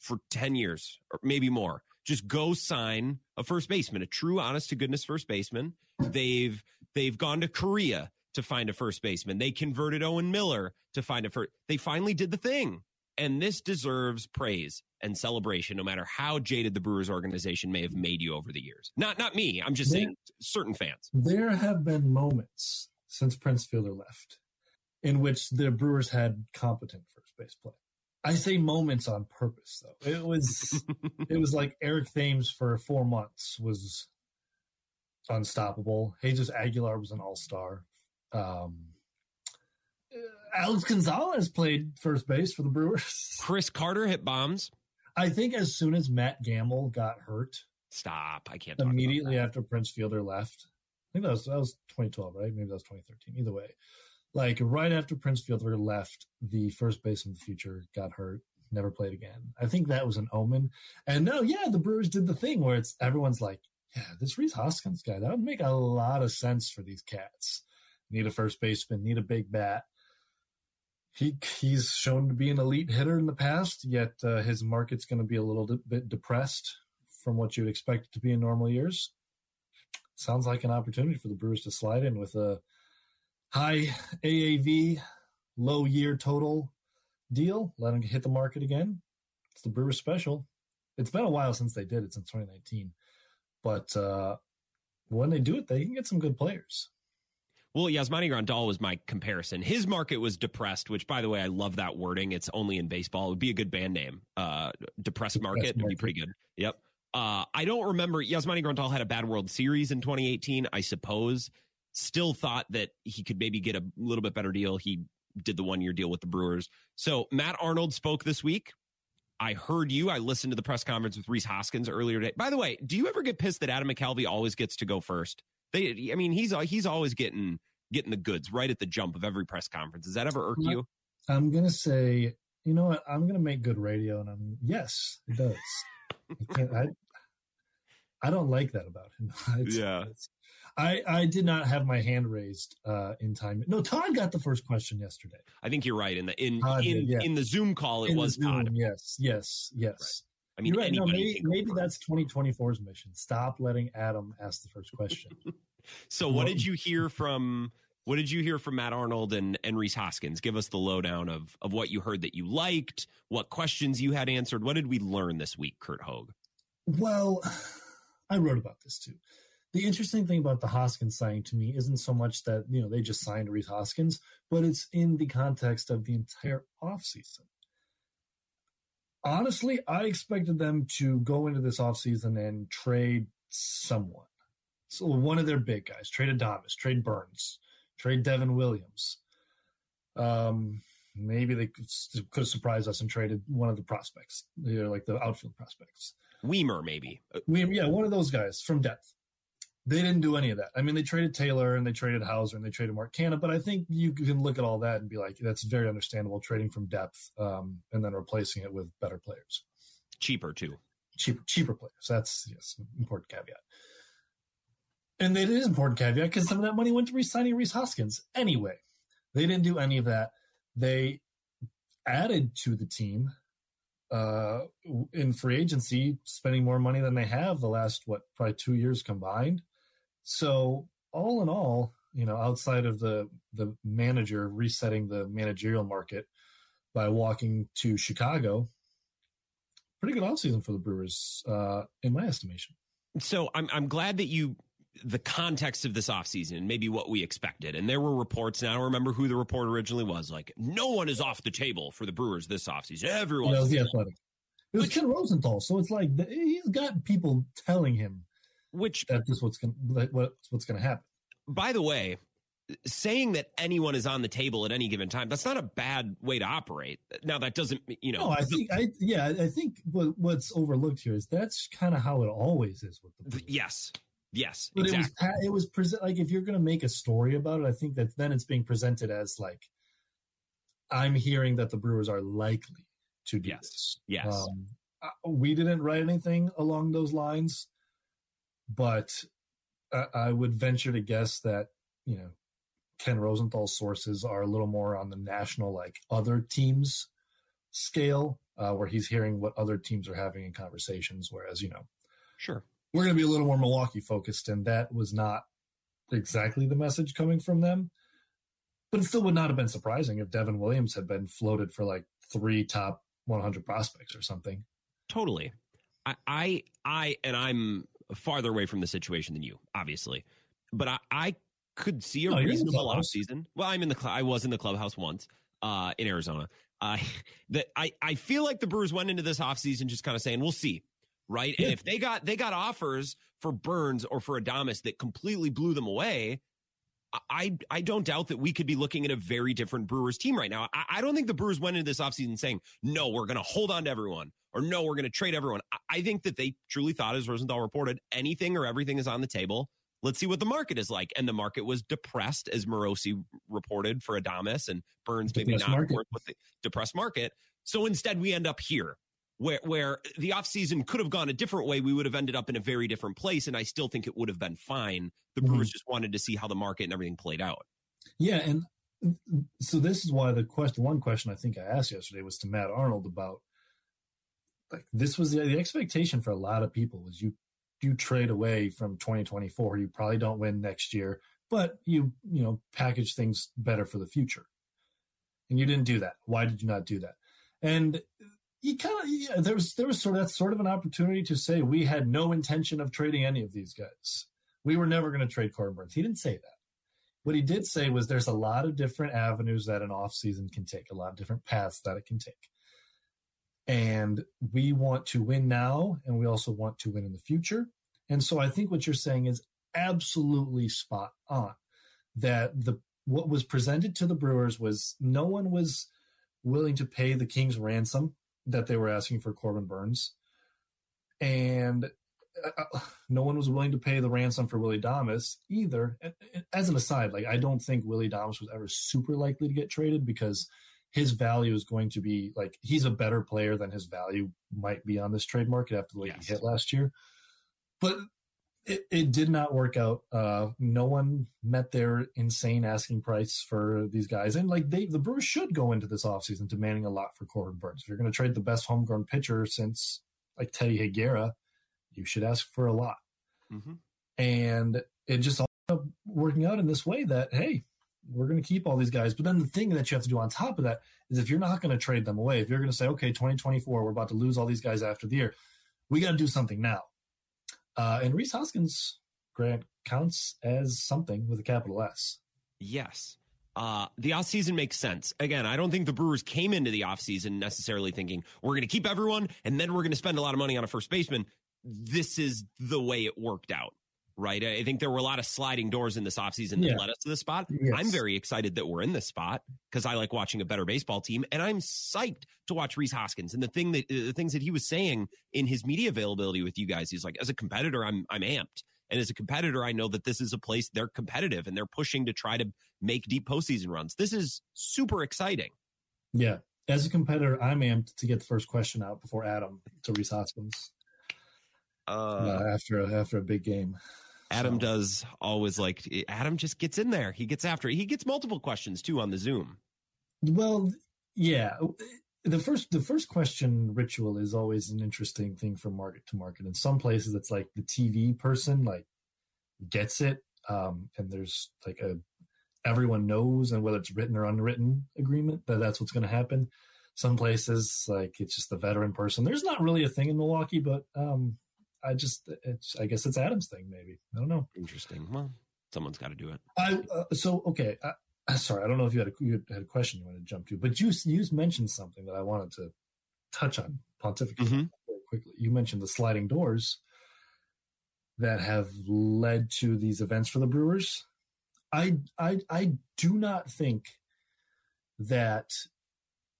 for 10 years or maybe more. Just go sign a first baseman, a true honest to goodness first baseman. They've they've gone to Korea to find a first baseman. They converted Owen Miller to find a first. They finally did the thing. And this deserves praise and celebration, no matter how jaded the Brewers organization may have made you over the years. Not not me. I'm just there, saying certain fans. There have been moments since Prince Fielder left in which the Brewers had competent first base play. I say moments on purpose though. It was it was like Eric Thames for four months was unstoppable. Jesus Aguilar was an all star. Um, Alex Gonzalez played first base for the Brewers. Chris Carter hit bombs. I think as soon as Mat Gamel got hurt, stop. I can't immediately after Prince Fielder left. I think that was that was 2012, right? Maybe that was 2013. Either way, like right after Prince Fielder left, the first base of the future got hurt, never played again. I think that was an omen. And no, yeah, the Brewers did the thing where it's everyone's like, yeah, this Rhys Hoskins guy, that would make a lot of sense for these cats. Need a first baseman, need a big bat. He he's shown to be an elite hitter in the past, yet uh, his market's going to be a little bit depressed from what you'd expect it to be in normal years. Sounds like an opportunity for the Brewers to slide in with a high AAV, low year total deal. Let them hit the market again. It's the Brewers special. It's been a while since they did it, since 2019. But uh, when they do it, they can get some good players. Well, Yasmani Grandal was my comparison. His market was depressed, which, by the way, I love that wording. It's only in baseball. It would be a good band name. Uh, depressed, depressed market would be pretty good. Yep. Uh, I don't remember. Yasmani Grandal had a bad World Series in 2018. I suppose still thought that he could maybe get a little bit better deal. He did the one year deal with the Brewers. So Matt Arnold spoke this week. I heard you. I listened to the press conference with Rhys Hoskins earlier today. By the way, do you ever get pissed that Adam McCalvy always gets to go first? They, I mean, he's he's always getting getting the goods right at the jump of every press conference. Does that ever irk you? I'm gonna say, you know what? I'm gonna make good radio, and I'm yes, it does. I, I, I don't like that about him. It's, yeah, it's, I, I did not have my hand raised uh, in time. No, Todd got the first question yesterday. I think you're right. In the in Todd in, did, yeah. in the Zoom call, it in was Zoom, Todd. Yes, yes, yes. Right. I mean, you're right. No, maybe maybe that's 2024's mission. Stop letting Adam ask the first question. so, what did you hear from What did you hear from Matt Arnold and, and Rhys Hoskins? Give us the lowdown of, of what you heard that you liked, what questions you had answered. What did we learn this week, Curt Hogg? Well, I wrote about this too. The interesting thing about the Hoskins signing to me isn't so much that, you know, they just signed Rhys Hoskins, but it's in the context of the entire offseason. Honestly, I expected them to go into this offseason and trade someone. So one of their big guys, trade Adames, trade Burns, trade Devin Williams. Um, maybe they could, could have surprised us and traded one of the prospects, you know, like the outfield prospects. Wiemer, maybe. Wiemer, yeah, one of those guys from depth. They didn't do any of that. I mean, they traded Taylor and they traded Houser and they traded Mark Canha, but I think you can look at all that and be like, that's very understandable trading from depth um, and then replacing it with better players. Cheaper, too. Cheaper, cheaper players. That's yes, important caveat. And it is important caveat because some of that money went to re-signing Rhys Hoskins. Anyway, they didn't do any of that. They added to the team uh, in free agency, spending more money than they have the last what probably two years combined. So all in all, you know, outside of the the manager resetting the managerial market by walking to Chicago, pretty good offseason for the Brewers, uh, in my estimation. So I'm I'm glad that you the context of this offseason and maybe what we expected. And there were reports, and I don't remember who the report originally was, like, no one is off the table for the Brewers this offseason. Everyone. Yeah, the athletic. It was which, Ken Rosenthal, so it's like he's got people telling him which that's this what's going what, what's going to happen. By the way, saying that anyone is on the table at any given time that's not a bad way to operate. Now that doesn't you know. No, I think I yeah I think what, what's overlooked here is that's kind of how it always is with the. Yes, Yes, but exactly. it was it was present like if you're going to make a story about it, I think that then it's being presented as like I'm hearing that the Brewers are likely to do yes. this. Yes, um, we didn't write anything along those lines, but I, I would venture to guess that you know Ken Rosenthal's sources are a little more on the national, like other teams scale, uh, where he's hearing what other teams are having in conversations. Whereas, you know, sure, we're going to be a little more Milwaukee focused, and that was not exactly the message coming from them. But it still would not have been surprising if Devin Williams had been floated for like three top 100 prospects or something. Totally. I, I, I and I'm farther away from the situation than you, obviously, but I, I could see a reasonable off season. Well, I'm in the, I was in the clubhouse once, uh, in Arizona. Uh, that I, I feel like the Brewers went into this offseason just kind of saying, we'll see right? Yeah. And if they got they got offers for Burnes or for Adames that completely blew them away, I I don't doubt that we could be looking at a very different Brewers team right now. I, I don't think the Brewers went into this offseason saying, no, we're going to hold on to everyone or no, we're going to trade everyone. I, I think that they truly thought, as Rosenthal reported, anything or everything is on the table. Let's see what the market is like. And the market was depressed, as Morosi reported for Adames and Burnes, maybe not market. with the depressed market. So instead, we end up here where where the offseason could have gone a different way, we would have ended up in a very different place. And I still think it would have been fine. The mm-hmm. Brewers just wanted to see how the market and everything played out. Yeah, and so this is why the question one question I think I asked yesterday was to Matt Arnold about like this was the, the expectation for a lot of people was you you trade away from 2024 you probably don't win next year but you you know package things better for the future and you didn't do that why did you not do that and you kind of yeah, there was there was sort of sort of an opportunity to say we had no intention of trading any of these guys. We were never going to trade Corbin Burnes. He didn't say that. What he did say was there's a lot of different avenues that an offseason can take, a lot of different paths that it can take. And we want to win now, and we also want to win in the future. And so I think what you're saying is absolutely spot on. That the what was presented to the Brewers was no one was willing to pay the King's ransom that they were asking for Corbin Burnes, and uh, uh, no one was willing to pay the ransom for Willie Adames either. As an aside, like I don't think Willie Adames was ever super likely to get traded because his value is going to be like he's a better player than his value might be on this trade market after the way yes. he hit last year. But it, it did not work out. Uh, no one met their insane asking price for these guys. And like they, the Brewers should go into this offseason demanding a lot for Corbin Burnes. If you're going to trade the best homegrown pitcher since like Teddy Higuera, you should ask for a lot. Mm-hmm. And it just all working out in this way that, hey, we're going to keep all these guys. But then the thing that you have to do on top of that is if you're not going to trade them away, if you're going to say, okay, 2024, we're about to lose all these guys after the year, we got to do something now. Uh, and Rhys Hoskins, Grant, counts as something with a capital S. Yes. Uh, the offseason makes sense. Again, I don't think the Brewers came into the offseason necessarily thinking we're going to keep everyone and then we're going to spend a lot of money on a first baseman. This is the way it worked out right? I think there were a lot of sliding doors in this offseason that yeah. led us to this spot. Yes. I'm very excited that we're in this spot because I like watching a better baseball team, and I'm psyched to watch Rhys Hoskins. And the thing that the things that he was saying in his media availability with you guys, he's like, as a competitor, I'm I'm amped. And as a competitor, I know that this is a place they're competitive and they're pushing to try to make deep postseason runs. This is super exciting. Yeah. As a competitor, I'm amped to get the first question out before Adam to Rhys Hoskins. Uh, uh, after a, after a big game. Adam so. does always like Adam just gets in there. He gets after it. He gets multiple questions too on the Zoom. Well, yeah. The first the first question ritual is always an interesting thing from market to market. In some places it's like the TV person like gets it. Um, and there's like a everyone knows and whether it's written or unwritten agreement that that's what's going to happen. Some places like it's just the veteran person. There's not really a thing in Milwaukee, but um, I just, it's, I guess it's Adam's thing, maybe. I don't know. Interesting. Well, someone's got to do it. I uh, so okay. I, sorry, I don't know if you had a you had a question you wanted to jump to, but you you mentioned something that I wanted to touch on pontificate mm-hmm. very quickly. You mentioned the sliding doors that have led to these events for the Brewers. I I I do not think that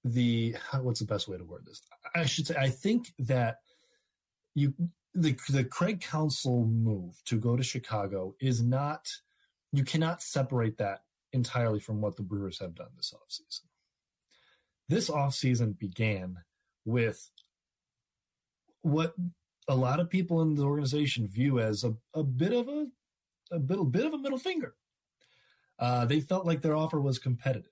the what's the best way to word this? I should say I think that you the the Craig Counsell move to go to Chicago is not you cannot separate that entirely from what the Brewers have done this offseason. This offseason began with what a lot of people in the organization view as a, a bit of a a bit, a bit of a middle finger. Uh, they felt like their offer was competitive.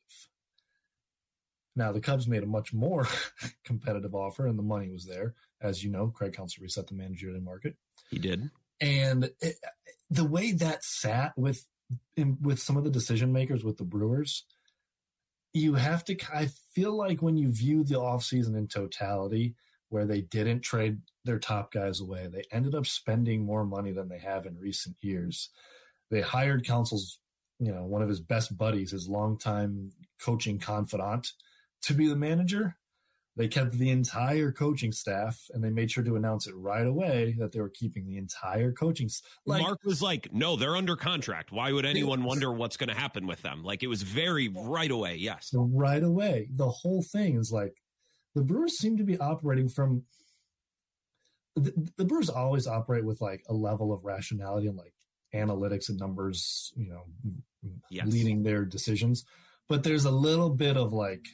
Now the Cubs made a much more competitive offer, and the money was there. As you know, Craig Counsell reset the managerial market. He did, and it, the way that sat with in, with some of the decision makers with the Brewers, you have to. I feel like when you view the offseason in totality, where they didn't trade their top guys away, they ended up spending more money than they have in recent years. They hired Counsell's, you know, one of his best buddies, his longtime coaching confidant to be the manager. They kept the entire coaching staff and they made sure to announce it right away that they were keeping the entire coaching. Like, Mark was like, no, they're under contract. Why would anyone wonder what's going to happen with them? Like it was very right away. Yes. Right away. The whole thing is like the Brewers seem to be operating from the, the Brewers always operate with like a level of rationality and like analytics and numbers, you know, yes. leading their decisions. But there's a little bit of like,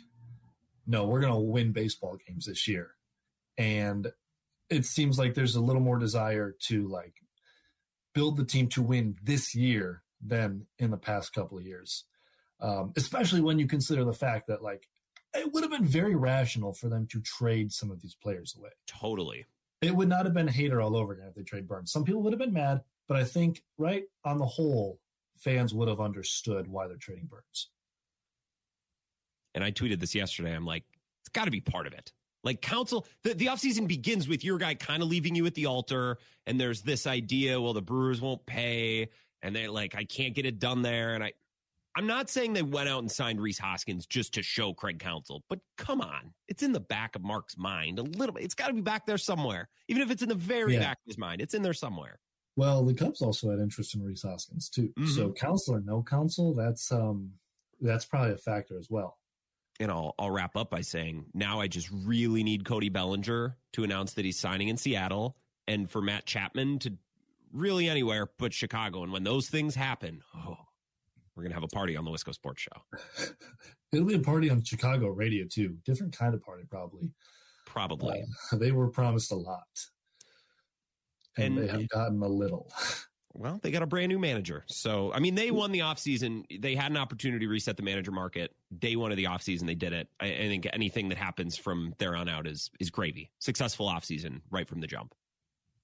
no, we're going to win baseball games this year. And it seems like there's a little more desire to like build the team to win this year than in the past couple of years. Um, especially when you consider the fact that like it would have been very rational for them to trade some of these players away. Totally. It would not have been Hader all over again if they trade Burnes. Some people would have been mad, but I think right on the whole, fans would have understood why they're trading Burnes and I tweeted this yesterday. I'm like, it's got to be part of it. Like Counsell, the, the offseason begins with your guy kind of leaving you at the altar. And there's this idea, well, the Brewers won't pay. And they're like, I can't get it done there. And I, I'm not saying they went out and signed Rhys Hoskins just to show Craig Counsell, but come on. It's in the back of Mark's mind a little bit. It's got to be back there somewhere. Even if it's in the very yeah. back of his mind, it's in there somewhere. Well, the Cubs also had interest in Rhys Hoskins too. Mm-hmm. So Counsell or no Counsell, that's um that's probably a factor as well and I'll I'll wrap up by saying now I just really need Cody Bellinger to announce that he's signing in Seattle and for Matt Chapman to really anywhere but Chicago. And when those things happen, oh, we're gonna have a party on the Wisco Sports Show. It'll be a party on Chicago radio too. Different kind of party, probably. Probably. Uh, they were promised a lot, and, and they have gotten a little. Well, they got a brand new manager. So, I mean, they won the offseason. They had an opportunity to reset the manager market. Day one of the offseason, they did it. I, I think anything that happens from there on out is is gravy. Successful offseason right from the jump.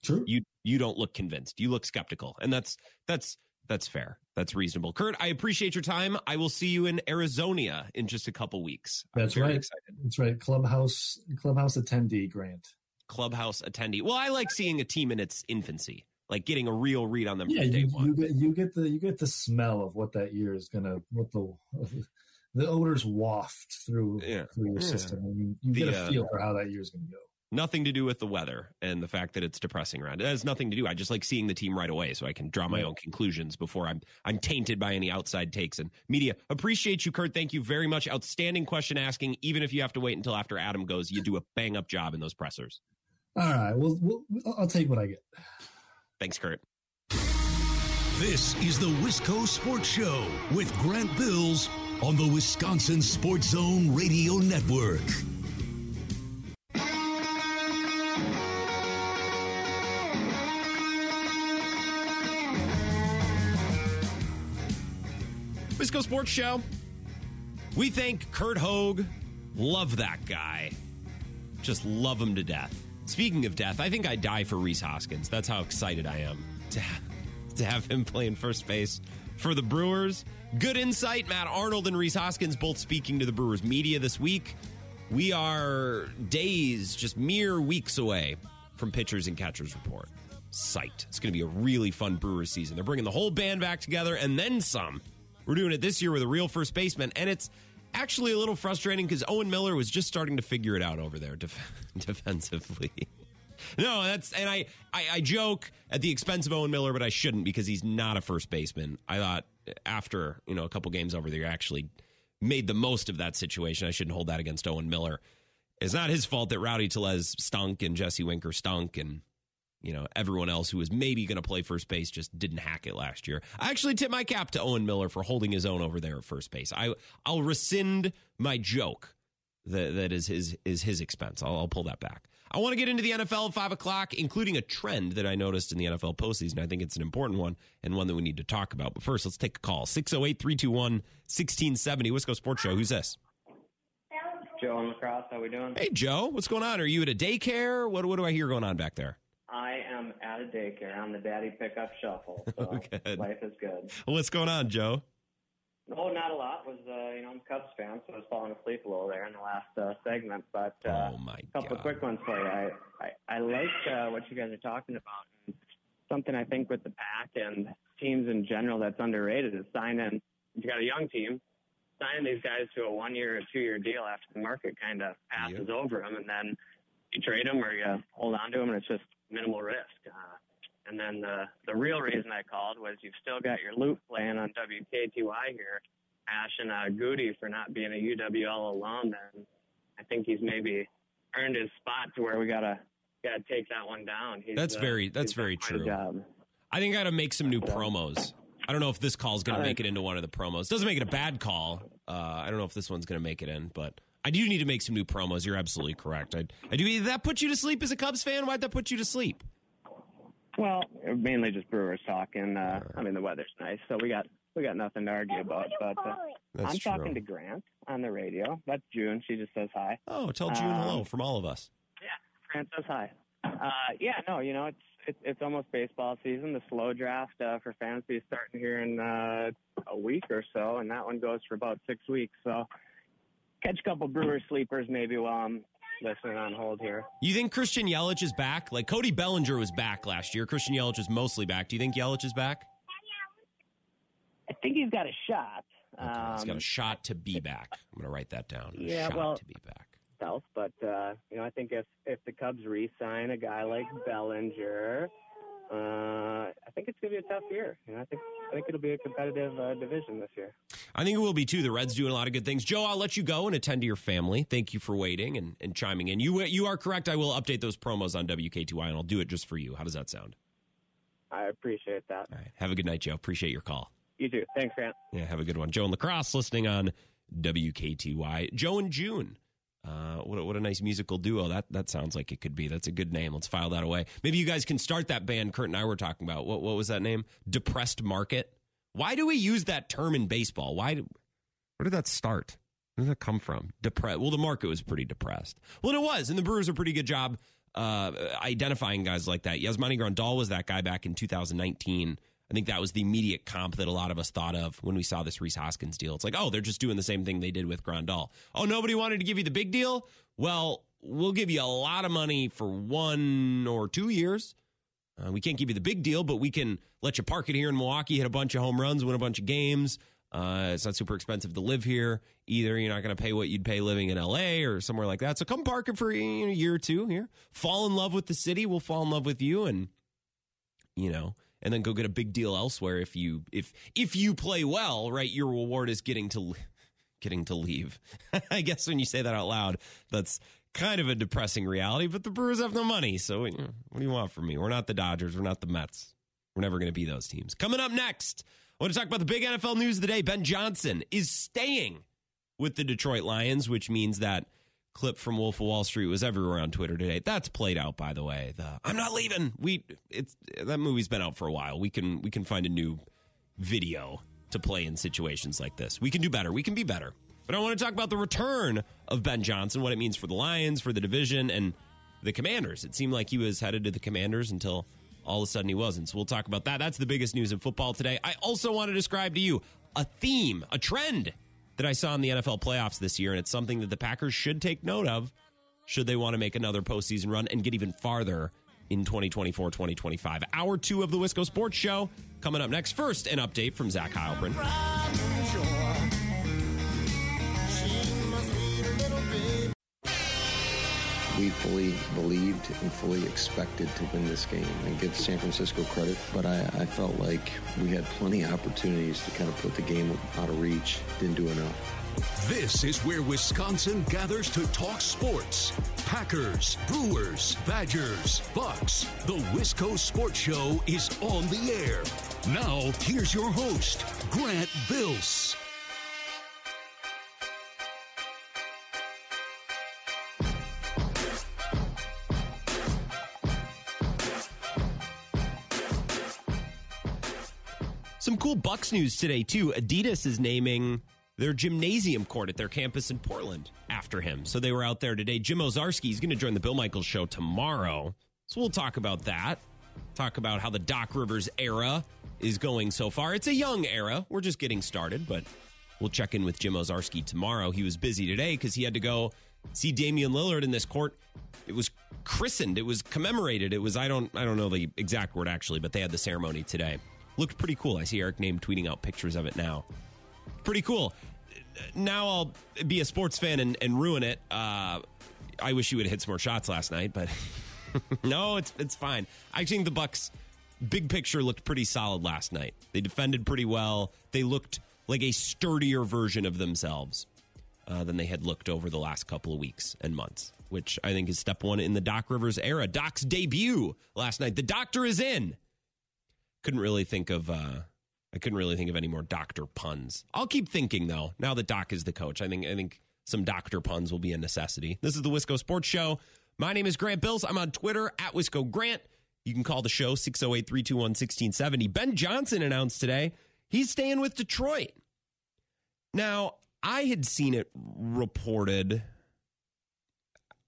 True. You you don't look convinced. You look skeptical. And that's that's That's fair. That's reasonable. Curt, I appreciate your time. I will see you in Arizona in just a couple weeks. That's right. Excited. That's right. Clubhouse clubhouse attendee grant. Clubhouse attendee. Well, I like seeing a team in its infancy, like getting a real read on them. Yeah, you, you, get you get the you get the smell of what that year is gonna what the the odors waft through yeah. through your yeah. system, and you, you the, get a feel uh, for how that year is gonna go nothing to do with the weather and the fact that it's depressing around. It has nothing to do. I just like seeing the team right away so I can draw my own conclusions before I'm I'm tainted by any outside takes and media. Appreciate you, Curt. Thank you very much. Outstanding question asking. Even if you have to wait until after Adam goes, you do a bang up job in those pressers. All right. Well, we'll I'll take what I get. Thanks, Curt. This is the Wisco Sports Show with Grant Bills on the Wisconsin Sports Zone Radio Network. Wisco Sports Show. We thank Curt Hogg. Love that guy. Just love him to death. Speaking of death, I think I'd die for Rhys Hoskins. That's how excited I am to have, to have him playing first base for the Brewers. Good insight. Matt Arnold and Rhys Hoskins both speaking to the Brewers media this week. We are days, just mere weeks away from pitchers and catchers report. Sight. It's going to be a really fun Brewers season. They're bringing the whole band back together and then some we're doing it this year with a real first baseman, and it's actually a little frustrating because Owen Miller was just starting to figure it out over there def- defensively. no, that's and I, I I joke at the expense of Owen Miller, but I shouldn't because he's not a first baseman. I thought after you know a couple games over there, actually made the most of that situation. I shouldn't hold that against Owen Miller. It's not his fault that Rowdy Tellez stunk and Jesse Winker stunk and you know, everyone else who was maybe going to play first base just didn't hack it last year. I actually tip my cap to Owen Miller for holding his own over there at first base. I I'll rescind my joke that that is his is his expense. I'll, I'll pull that back. I want to get into the NFL at five o'clock, including a trend that I noticed in the NFL postseason. I think it's an important one and one that we need to talk about. But first, let's take a call 608 321 1670. Wisco Sports Show. Who's this? Joe and La Crosse. How we doing? Hey, Joe. What's going on? Are you at a daycare? What, what do I hear going on back there? I am at a daycare on the daddy pickup shuffle. So life is good. What's going on, Joe? Oh, not a lot. Was uh, you know I'm a Cubs fan, so I was falling asleep a little there in the last uh, segment. But uh, oh my a couple God. of quick ones for you. I I, I like uh, what you guys are talking about. And something I think with the pack and teams in general that's underrated is signing. You got a young team, signing these guys to a one year or two year deal after the market kind of passes yep. over them, and then you trade them or you hold on to them, and it's just minimal risk. Uh, and then the the real reason I called was you've still got your loop playing on WKTY here, Ash and uh, Goody for not being a UWL alum. And I think he's maybe earned his spot to where we gotta gotta take that one down. He's, that's uh, very that's very true. I think I got to make some new promos. I don't know if this call is going to make it into one of the promos. Doesn't make it a bad call. Uh, I don't know if this one's going to make it in, but I do need to make some new promos. You're absolutely correct. I, I do. Did that put you to sleep as a Cubs fan? Why'd that put you to sleep? Well, mainly just Brewers talking. Uh, I mean, the weather's nice, so we got we got nothing to argue about. But uh, I'm true. talking to Grant on the radio. That's June. She just says hi. Oh, tell June um, hello from all of us. Yeah, Grant says hi. Uh, yeah, no, you know it's it's, it's almost baseball season. The slow draft uh, for fantasy is starting here in uh, a week or so, and that one goes for about six weeks. So catch a couple Brewers sleepers maybe while I'm listening on hold here. You think Christian Yelich is back? Like Cody Bellinger was back last year. Christian Yelich is mostly back. Do you think Yelich is back? I think he's got a shot. Okay, um, he's got a um, shot to be back. I'm going to write that down. A yeah, shot well, to be back. But uh, you know, I think if if the Cubs re-sign a guy like Bellinger, uh, I think it's going to be a tough year. You know, I think I think it'll be a competitive uh, division this year. I think it will be too. The Reds doing a lot of good things. Joe, I'll let you go and attend to your family. Thank you for waiting and, and chiming in. You you are correct. I will update those promos on WKTY and I'll do it just for you. How does that sound? I appreciate that. All right. Have a good night, Joe. Appreciate your call. You too. Thanks, Grant. Yeah, have a good one. Joe and La Crosse listening on WKTY. Joe and June. Uh, what, a, what a nice musical duo that that sounds like it could be. That's a good name. Let's file that away. Maybe you guys can start that band Curt and I were talking about. What what was that name? Depressed Market. Why do we use that term in baseball? Why? Do, where did that start? Where did that come from? Depressed. Well, the market was pretty depressed. Well, it was, and the Brewers are pretty good job uh, identifying guys like that. Yasmani Grandal was that guy back in 2019. I think that was the immediate comp that a lot of us thought of when we saw this Rhys Hoskins deal. It's like, oh, they're just doing the same thing they did with Grandal. Oh, nobody wanted to give you the big deal? Well, we'll give you a lot of money for one or two years. Uh, we can't give you the big deal, but we can let you park it here in Milwaukee, hit a bunch of home runs, win a bunch of games. Uh, it's not super expensive to live here either. You're not going to pay what you'd pay living in LA or somewhere like that. So come park it for a year or two here. Fall in love with the city. We'll fall in love with you, and you know, and then go get a big deal elsewhere if you if if you play well. Right, your reward is getting to getting to leave. I guess when you say that out loud, that's kind of a depressing reality. But the Brewers have no money, so what do you want from me? We're not the Dodgers. We're not the Mets. We're never going to be those teams. Coming up next. I want to talk about the big NFL news of the day. Ben Johnson is staying with the Detroit Lions, which means that clip from Wolf of Wall Street was everywhere on Twitter today. That's played out, by the way. The I'm not leaving. We it's that movie's been out for a while. We can we can find a new video to play in situations like this. We can do better. We can be better. But I want to talk about the return of Ben Johnson, what it means for the Lions, for the division, and the Commanders. It seemed like he was headed to the Commanders until all of a sudden he wasn't. So we'll talk about that. That's the biggest news in football today. I also want to describe to you a theme, a trend that I saw in the NFL playoffs this year, and it's something that the Packers should take note of should they want to make another postseason run and get even farther in 2024 2025. Hour two of the Wisco Sports Show coming up next. First, an update from Zach Heilprin. We fully believed and fully expected to win this game and give San Francisco credit, but I, I, felt like we had plenty of opportunities to kind of put the game out of reach. Didn't do enough. This is where Wisconsin gathers to talk sports. Packers, Brewers, Badgers, Bucks. The Wisco Sports Show is on the air. Now, here's your host, Grant Bills. Cool Bucks news today too. Adidas is naming their gymnasium court at their campus in Portland after him. So they were out there today. Jim Owczarski is going to join the Bill Michaels show tomorrow. So we'll talk about that. Talk about how the Doc Rivers era is going so far. It's a young era. We're just getting started, but we'll check in with Jim Owczarski tomorrow. He was busy today because he had to go see Damian Lillard in this court. It was christened. It was commemorated. It was I don't I don't know the exact word actually, but they had the ceremony today. Looked pretty cool. I see Eric Nehm tweeting out pictures of it now. Pretty cool. Now I'll be a sports fan and, and ruin it. Uh, I wish you would have hit some more shots last night, but no, it's it's fine. I think the Bucks big picture looked pretty solid last night. They defended pretty well. They looked like a sturdier version of themselves uh, than they had looked over the last couple of weeks and months, which I think is step one in the Doc Rivers era. Doc's debut last night. The doctor is in couldn't really think of uh, I couldn't really think of any more doctor puns. I'll keep thinking though. Now that Doc is the coach, I think I think some doctor puns will be a necessity. This is the Wisco Sports Show. My name is Grant Bills. I'm on Twitter at Wisco Grant. You can call the show 608 321 1670. Ben Johnson announced today he's staying with Detroit. Now, I had seen it reported.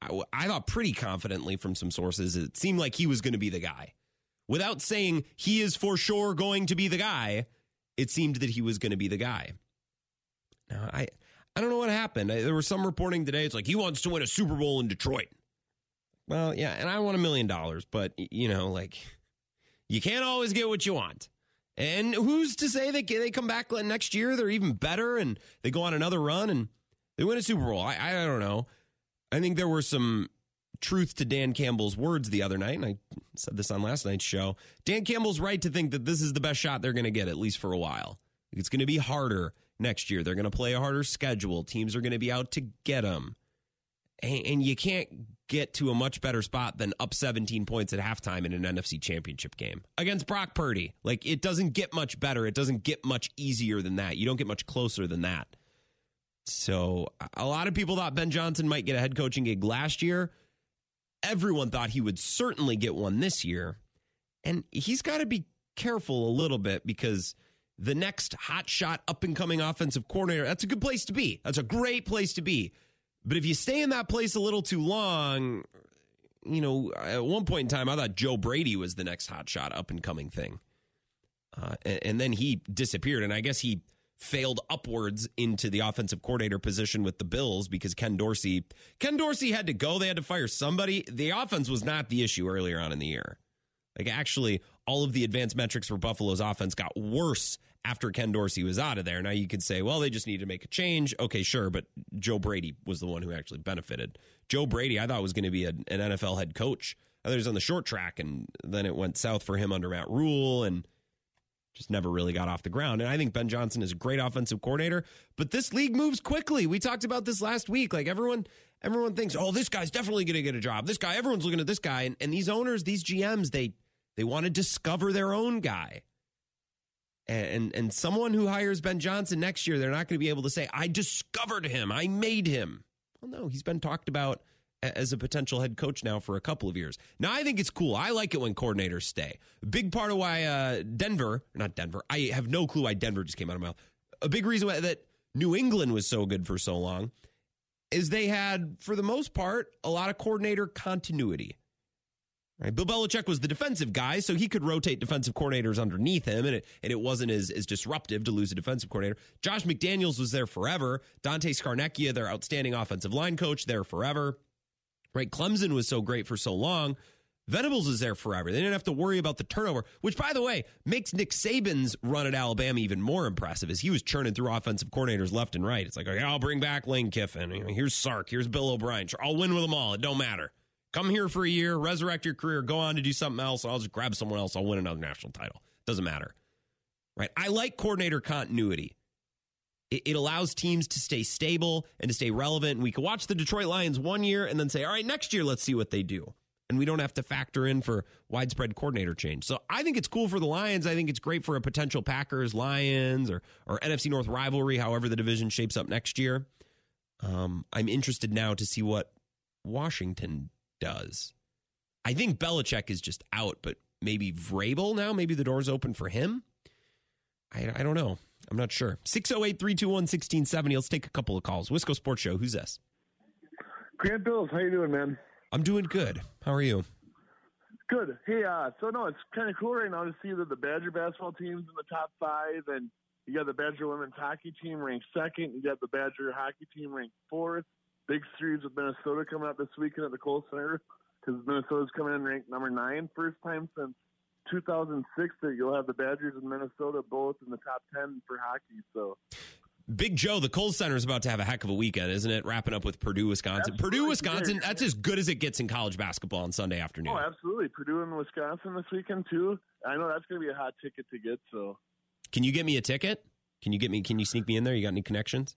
I, I thought pretty confidently from some sources. It seemed like he was going to be the guy without saying he is for sure going to be the guy, it seemed that he was going to be the guy. Now, I I don't know what happened. I, there was some reporting today. It's like he wants to win a Super Bowl in Detroit. Well, yeah, and I want a million dollars, but you know, like you can't always get what you want. And who's to say that they come back next year? They're even better, and they go on another run and they win a Super Bowl. I, I don't know. I think there were some truth to Dan Campbell's words the other night, and I said this on last night's show. Dan Campbell's right to think that this is the best shot they're going to get, at least for a while. It's going to be harder next year. They're going to play a harder schedule. Teams are going to be out to get them. And, and you can't get to a much better spot than up 17 points at halftime in an NFC championship game against Brock Purdy. Like, it doesn't get much better. It doesn't get much easier than that. You don't get much closer than that. So, a lot of people thought Ben Johnson might get a head coaching gig last year everyone thought he would certainly get one this year. And he's got to be careful a little bit because the next hot shot up and coming offensive coordinator, that's a good place to be. That's a great place to be. But if you stay in that place a little too long, you know, at one point in time, I thought Joe Brady was the next hot shot up and coming thing. Uh, and, and then he disappeared. And I guess he failed upwards into the offensive coordinator position with the Bills because Ken Dorsey Ken Dorsey had to go. They had to fire somebody. The offense was not the issue earlier on in the year. Like actually, all of the advanced metrics for Buffalo's offense got worse after Ken Dorsey was out of there. Now you could say, well, they just need to make a change. Okay, sure, but Joe Brady was the one who actually benefited. Joe Brady, I thought was going to be an NFL head coach. I thought he was on the short track, and then it went south for him under Matt Rhule and just never really got off the ground. And I think Ben Johnson is a great offensive coordinator, but this league moves quickly. We talked about this last week. Like everyone, everyone thinks, oh, this guy's definitely going to get a job. This guy, everyone's looking at this guy, and, and these owners, these GMs, they they want to discover their own guy. And, and and someone who hires Ben Johnson next year, they're not going to be able to say, "I discovered him, I made him." Well, no, he's been talked about as a potential head coach now for a couple of years. Now, I think it's cool. I like it when coordinators stay. A big part of why uh, Denver, not Denver, I have no clue why Denver just came out of my mouth. A big reason why that New England was so good for so long is they had, for the most part, a lot of coordinator continuity. Right? Bill Belichick was the defensive guy, so he could rotate defensive coordinators underneath him, and it, and it wasn't as, as disruptive to lose a defensive coordinator. Josh McDaniels was there forever. Dante Scarnecchia, their outstanding offensive line coach, there forever. Right? Clemson was so great for so long. Venables is there forever. They didn't have to worry about the turnover, which, by the way, makes Nick Saban's run at Alabama even more impressive as he was churning through offensive coordinators left and right. It's like, okay, I'll bring back Lane Kiffin. Here's Sark. Here's Bill O'Brien. I'll win with them all. It don't matter. Come here for a year, resurrect your career, go on to do something else. I'll just grab someone else. I'll win another national title. Doesn't matter. Right? I like coordinator continuity. It, allows teams to stay stable and to stay relevant. We can watch the Detroit Lions one year and then say, all right, next year, let's see what they do. And we don't have to factor in for widespread coordinator change. So I think it's cool for the Lions. I think it's great for a potential Packers, Lions, or, or NFC North rivalry, however the division shapes up next year. Um, I'm interested now to see what Washington does. I think Belichick is just out, but maybe Vrabel now, maybe the door's open for him. I, I don't know. I'm not sure. 608 321 1670. Let's take a couple of calls. Wisco Sports Show. Who's this? Grant Bills. How you doing, man? I'm doing good. How are you? Good. Hey, uh, so no, it's kind of cool right now to see that the Badger basketball team's in the top five, and you got the Badger women's hockey team ranked second. You got the Badger hockey team ranked fourth big series with Minnesota coming up this weekend at the Kohl Center because Minnesota's coming in ranked number nine, first time since 2006 that you'll have the Badgers and Minnesota both in the top 10 for hockey. So. Big Joe, the Kohl Center is about to have a heck of a weekend, isn't it? Wrapping up with Purdue, Wisconsin. Absolutely. Purdue, Wisconsin, that's as good as it gets in college basketball on Sunday afternoon. Oh, absolutely. Purdue and Wisconsin this weekend, too. I know that's going to be a hot ticket to get, so. Can you get me a ticket? Can you get me, can you sneak me in there? You got any connections?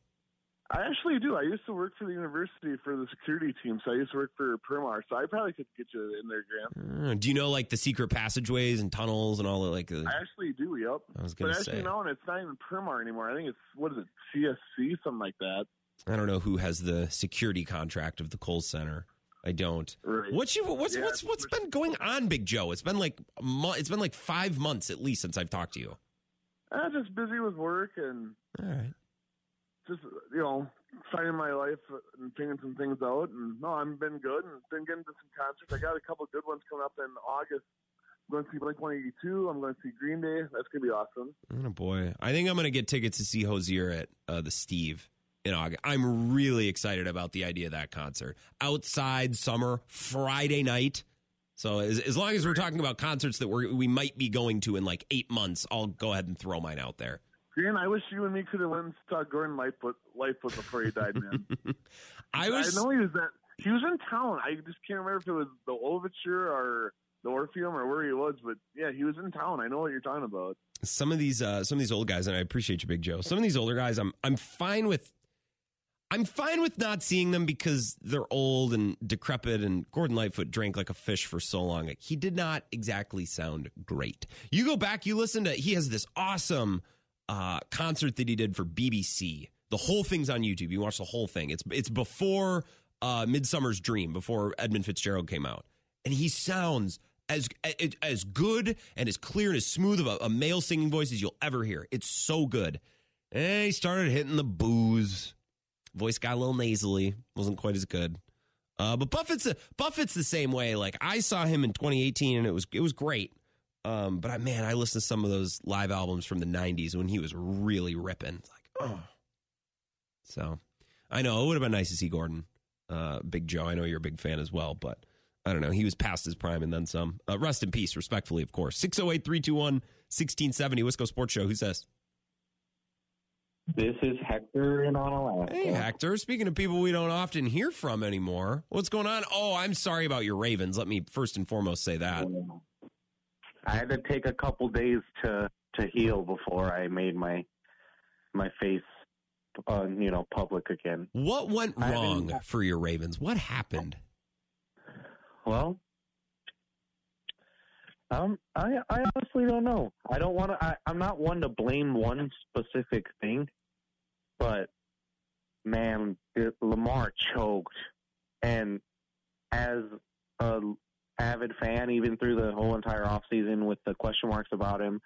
I actually do. I used to work for the university for the security team, so I used to work for Permar. So I probably could get you in there, Grant. Uh, do you know like the secret passageways and tunnels and all the like? The... I actually do. Yep. I was going to say. But actually, no, and it's not even Permar anymore. I think it's what is it, CSC, something like that. I don't know who has the security contract of the Kohl Center. I don't. Right. What's you? What's yeah, what's what's been going on, Big Joe? It's been like it's been like five months at least since I've talked to you. I'm just busy with work and. All right. Just you know, finding my life and figuring some things out. And no, I've been good and been getting to some concerts. I got a couple good ones coming up in August. I'm going to see Blink 182. I'm going to see Green Day. That's going to be awesome. Oh boy, I think I'm going to get tickets to see Hozier at uh, the Steve in August. I'm really excited about the idea of that concert. Outside summer Friday night. So as, as long as we're talking about concerts that we we might be going to in like eight months, I'll go ahead and throw mine out there. Green, I wish you and me could have went and saw Gordon Lightfoot, Lightfoot before he died, man. I was. I know he was that. He was in town. I just can't remember if it was the Overture or the Orpheum or where he was, but yeah, he was in town. I know what you're talking about. Some of these, uh, some of these old guys, and I appreciate you, Big Joe. Some of these older guys, I'm, I'm fine with. I'm fine with not seeing them because they're old and decrepit, and Gordon Lightfoot drank like a fish for so long. Like, he did not exactly sound great. You go back, you listen to. He has this awesome uh, concert that he did for BBC. The whole thing's on YouTube. You watch the whole thing. It's it's before uh, Midsummer's Dream, before Edmund Fitzgerald came out, and he sounds as as good and as clear and as smooth of a, a male singing voice as you'll ever hear. It's so good. And he started hitting the booze. Voice got a little nasally. Wasn't quite as good. Uh, but Buffett's a, Buffett's the same way. Like I saw him in 2018, and it was it was great. Um, but I, man, I listened to some of those live albums from the '90s when he was really ripping. It's like, oh. So, I know it would have been nice to see Gordon, uh, Big Joe. I know you're a big fan as well, but I don't know. He was past his prime and then some. Uh, rest in peace, respectfully, of course. 608 321 1670, Wisco Sports Show. Who says? This is Hector in Onalaska. Hey, Hector. Speaking of people we don't often hear from anymore, what's going on? Oh, I'm sorry about your Ravens. Let me first and foremost say that. I had to take a couple days to to heal before I made my my face, uh, you know, public again. What went wrong for your Ravens? What happened? Well, um, I I honestly don't know. I don't want to. I'm not one to blame one specific thing, but man, Lamar choked, and as a avid fan, even through the whole entire offseason with the question marks about him,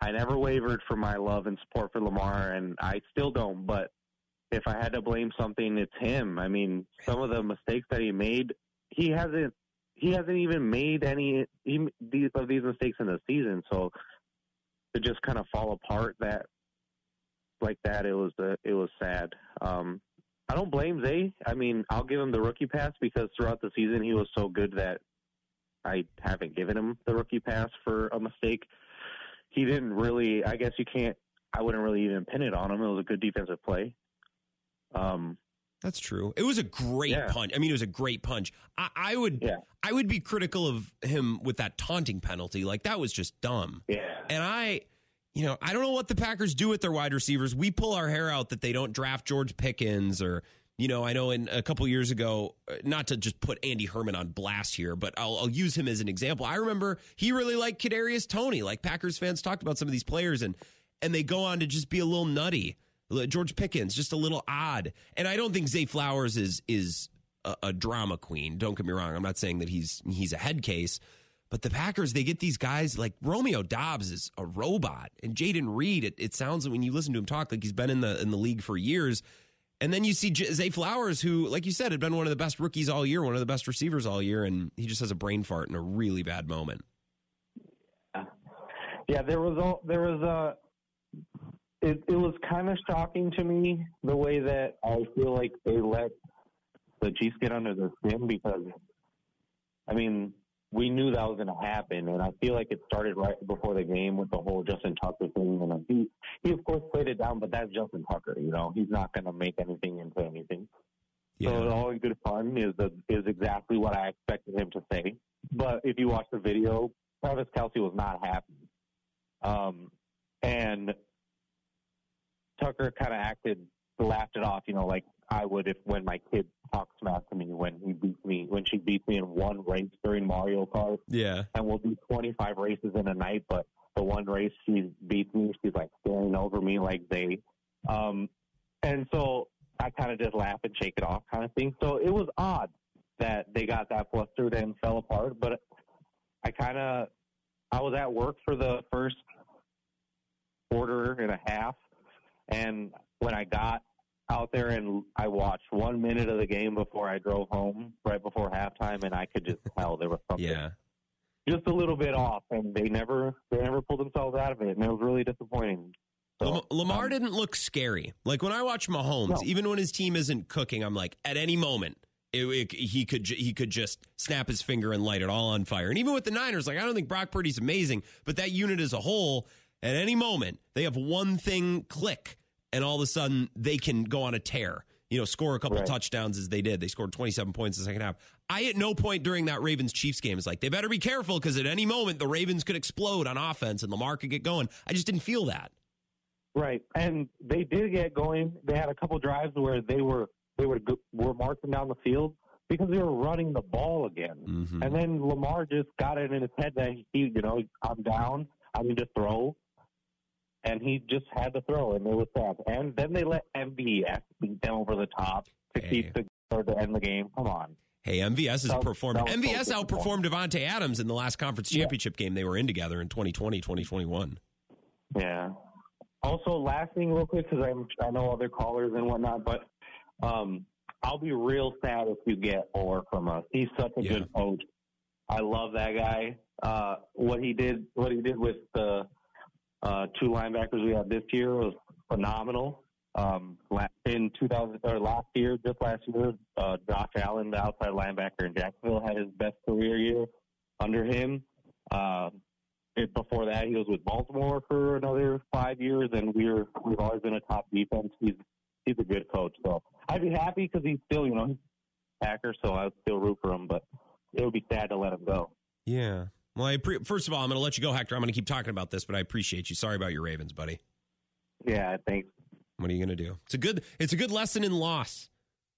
I never wavered from my love and support for Lamar, and I still don't. But if I had to blame something, it's him. I mean, some of the mistakes that he made, he hasn't he hasn't even made any he, these of these mistakes in the season. So to just kind of fall apart that like that, it was uh, it was sad. Um, I don't blame Zay. I mean, I'll give him the rookie pass because throughout the season he was so good that I haven't given him the rookie pass for a mistake. He didn't really. I guess you can't. I wouldn't really even pin it on him. It was a good defensive play. Um, that's true. It was a great Yeah. punch. I mean, it was a great punch. I, I would, Yeah. I would be critical of him with that taunting penalty. Like that was just dumb. yeah. And I, you know, I don't know what the Packers do with their wide receivers. We pull our hair out that they don't draft George Pickens or, you know, I know in a couple years ago, uh, not to just put Andy Herman on blast here, but I'll, I'll use him as an example. I remember he really liked Kadarius Toney. Like Packers fans talked about some of these players and and they go on to just be a little nutty. George Pickens, just a little odd. And I don't think Zay Flowers is is a, a drama queen. Don't get me wrong. I'm not saying that he's he's a head case. But the Packers, they get these guys like Romeo Doubs is a robot, and Jayden Reed. It, it sounds like when you listen to him talk like he's been in the in the league for years. And then you see Zay Flowers, who, like you said, had been one of the best rookies all year, one of the best receivers all year, and he just has a brain fart in a really bad moment. Yeah, there was a, there was a. It, it was kind of shocking to me the way that I feel like they let the Chiefs get under their skin because, I mean, we knew that was going to happen, and I feel like it started right before the game with the whole Justin Tucker thing. And he, he of course played it down, but that's Justin Tucker. You know, he's not going to make anything into anything. So all in good fun is the, is exactly what I expected him to say. But if you watch the video, Travis Kelce was not happy. Um, and Tucker kind of acted, laughed it off, you know, like I would if when my kid talks smack to me when he beats me, when she beats me in one race during Mario Kart. Yeah. And we'll do 25 races in a night, but the one race she beats me, she's like staring over me like they. Um, and so I kind of just laugh and shake it off kind of thing. So it was odd that they got that flustered and fell apart, but I kind of, I was at work for the first quarter and a half. And when I got out there and I watched one minute of the game before I drove home, right before halftime, and I could just tell there was something Yeah. just a little bit off, and they never they never pulled themselves out of it, and it was really disappointing. So, Lamar um, didn't look scary. Like when I watch Mahomes, No. even when his team isn't cooking, I'm like, at any moment, it, it- he could he could just snap his finger and light it all on fire. And even with the Niners, like I don't think Brock Purdy's amazing, but that unit as a whole, at any moment, they have one thing click, and all of a sudden they can go on a tear. You know, score a couple Right. touchdowns as they did. They scored 27 points in the second half. I at no point during that Ravens Chiefs game is like they better be careful because at any moment the Ravens could explode on offense and Lamar could get going. I just didn't feel that. Right, and they did get going. They had a couple drives where they were they were were marching down the field because they were running the ball again. Mhm. And then Lamar just got it in his head that he, you know, I'm down. I need to throw, and he just had to throw, and it was sad. And then they let MVS beat them over the top to Hey. keep the or to end the game. Come on. Hey, MVS has That performed. that MVS so outperformed Davante Adams in the last conference Yeah. championship game they were in together in 2020, 2021. Yeah. Also, last thing, real quick, because I know other callers and whatnot, but um, I'll be real sad if you get Orr from us. He's such a Yeah. good coach, I love that guy. Uh, what he did, what he did with the uh, two linebackers we had this year was phenomenal. Um, in 2000 or last year, just last year, uh, Josh Allen, the outside linebacker in Jacksonville, had his best career year under him. Uh, it, before that, he was with Baltimore for another five years, and we're we've always been a top defense. He's he's a good coach, so I'd be happy because he's still, you know, Packer, so I'd still root for him. But it would be sad to let him go. Yeah. Well, I pre- first of all, I'm going to let you go, Hector. I'm going to keep talking about this, but I appreciate you. Sorry about your Ravens, buddy. Yeah, thanks. What are you going to do? It's a good it's a good lesson in loss,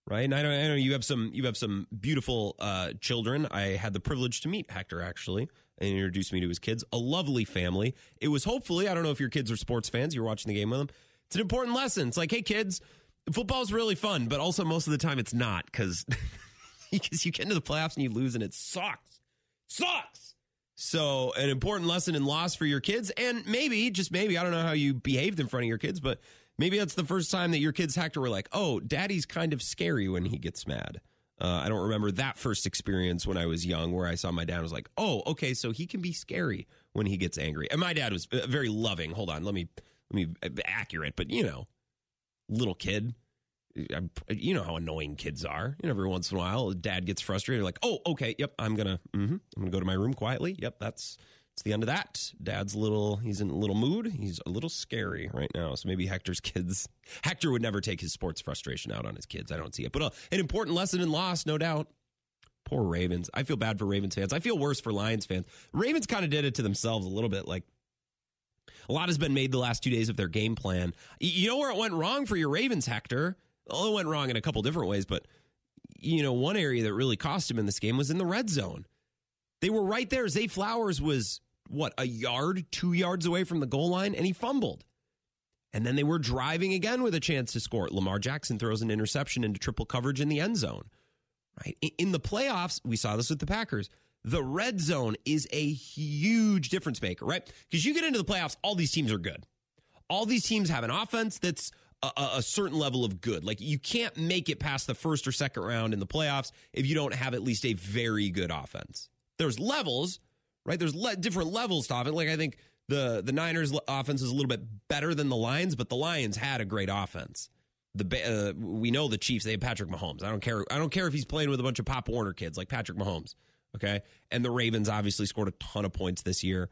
right? And I know, I know you have some you have some beautiful uh, children. I had the privilege to meet Hector actually and introduced me to his kids. A lovely family. It was hopefully I don't know if your kids are sports fans. You're watching the game with them. It's an important lesson. It's like, hey kids, football's really fun, but also most of the time it's not because because you get into the playoffs and you lose and it sucks, sucks. So an important lesson in loss for your kids, and maybe just maybe I don't know how you behaved in front of your kids, but maybe that's the first time that your kids Hector were like, "Oh, Daddy's kind of scary when he gets mad." Uh, I don't remember that first experience when I was young, where I saw my dad was like, "Oh, okay, so he can be scary when he gets angry." And my dad was uh, very loving. Hold on, let me let me uh, accurate, but you know, little kid. You know how annoying kids are. Know, every once in a while, dad gets frustrated. Like, oh, okay, yep, I'm gonna, mm-hmm, I'm gonna go to my room quietly. Yep, that's it's the end of that. Dad's a little, he's in a little mood. He's a little scary right now. So maybe Hector's kids, Hector would never take his sports frustration out on his kids. I don't see it. But uh, an important lesson in loss, no doubt. Poor Ravens. I feel bad for Ravens fans. I feel worse for Lions fans. Ravens kind of did it to themselves a little bit. Like, a lot has been made the last two days of their game plan. You know where it went wrong for your Ravens, Hector? It went wrong in a couple different ways, but you know, one area that really cost him in this game was in the red zone. They were right there. Zay Flowers was what a yard, two yards away from the goal line, and he fumbled. And then they were driving again with a chance to score. Lamar Jackson throws an interception into triple coverage in the end zone. Right in the playoffs, we saw this with the Packers. The red zone is a huge difference maker, right? Because you get into the playoffs, all these teams are good. All these teams have an offense that's a, a, certain level of good. Like you can't make it past the first or second round in the playoffs if you don't have at least a very good offense. There's levels, right? There's le- different levels to it. Like I think the the Niners offense is a little bit better than the Lions, but the Lions had a great offense. The uh, we know the Chiefs they have Patrick Mahomes. I don't care. I don't care if he's playing with a bunch of Pop Warner kids like Patrick Mahomes. Okay, and the Ravens obviously scored a ton of points this year.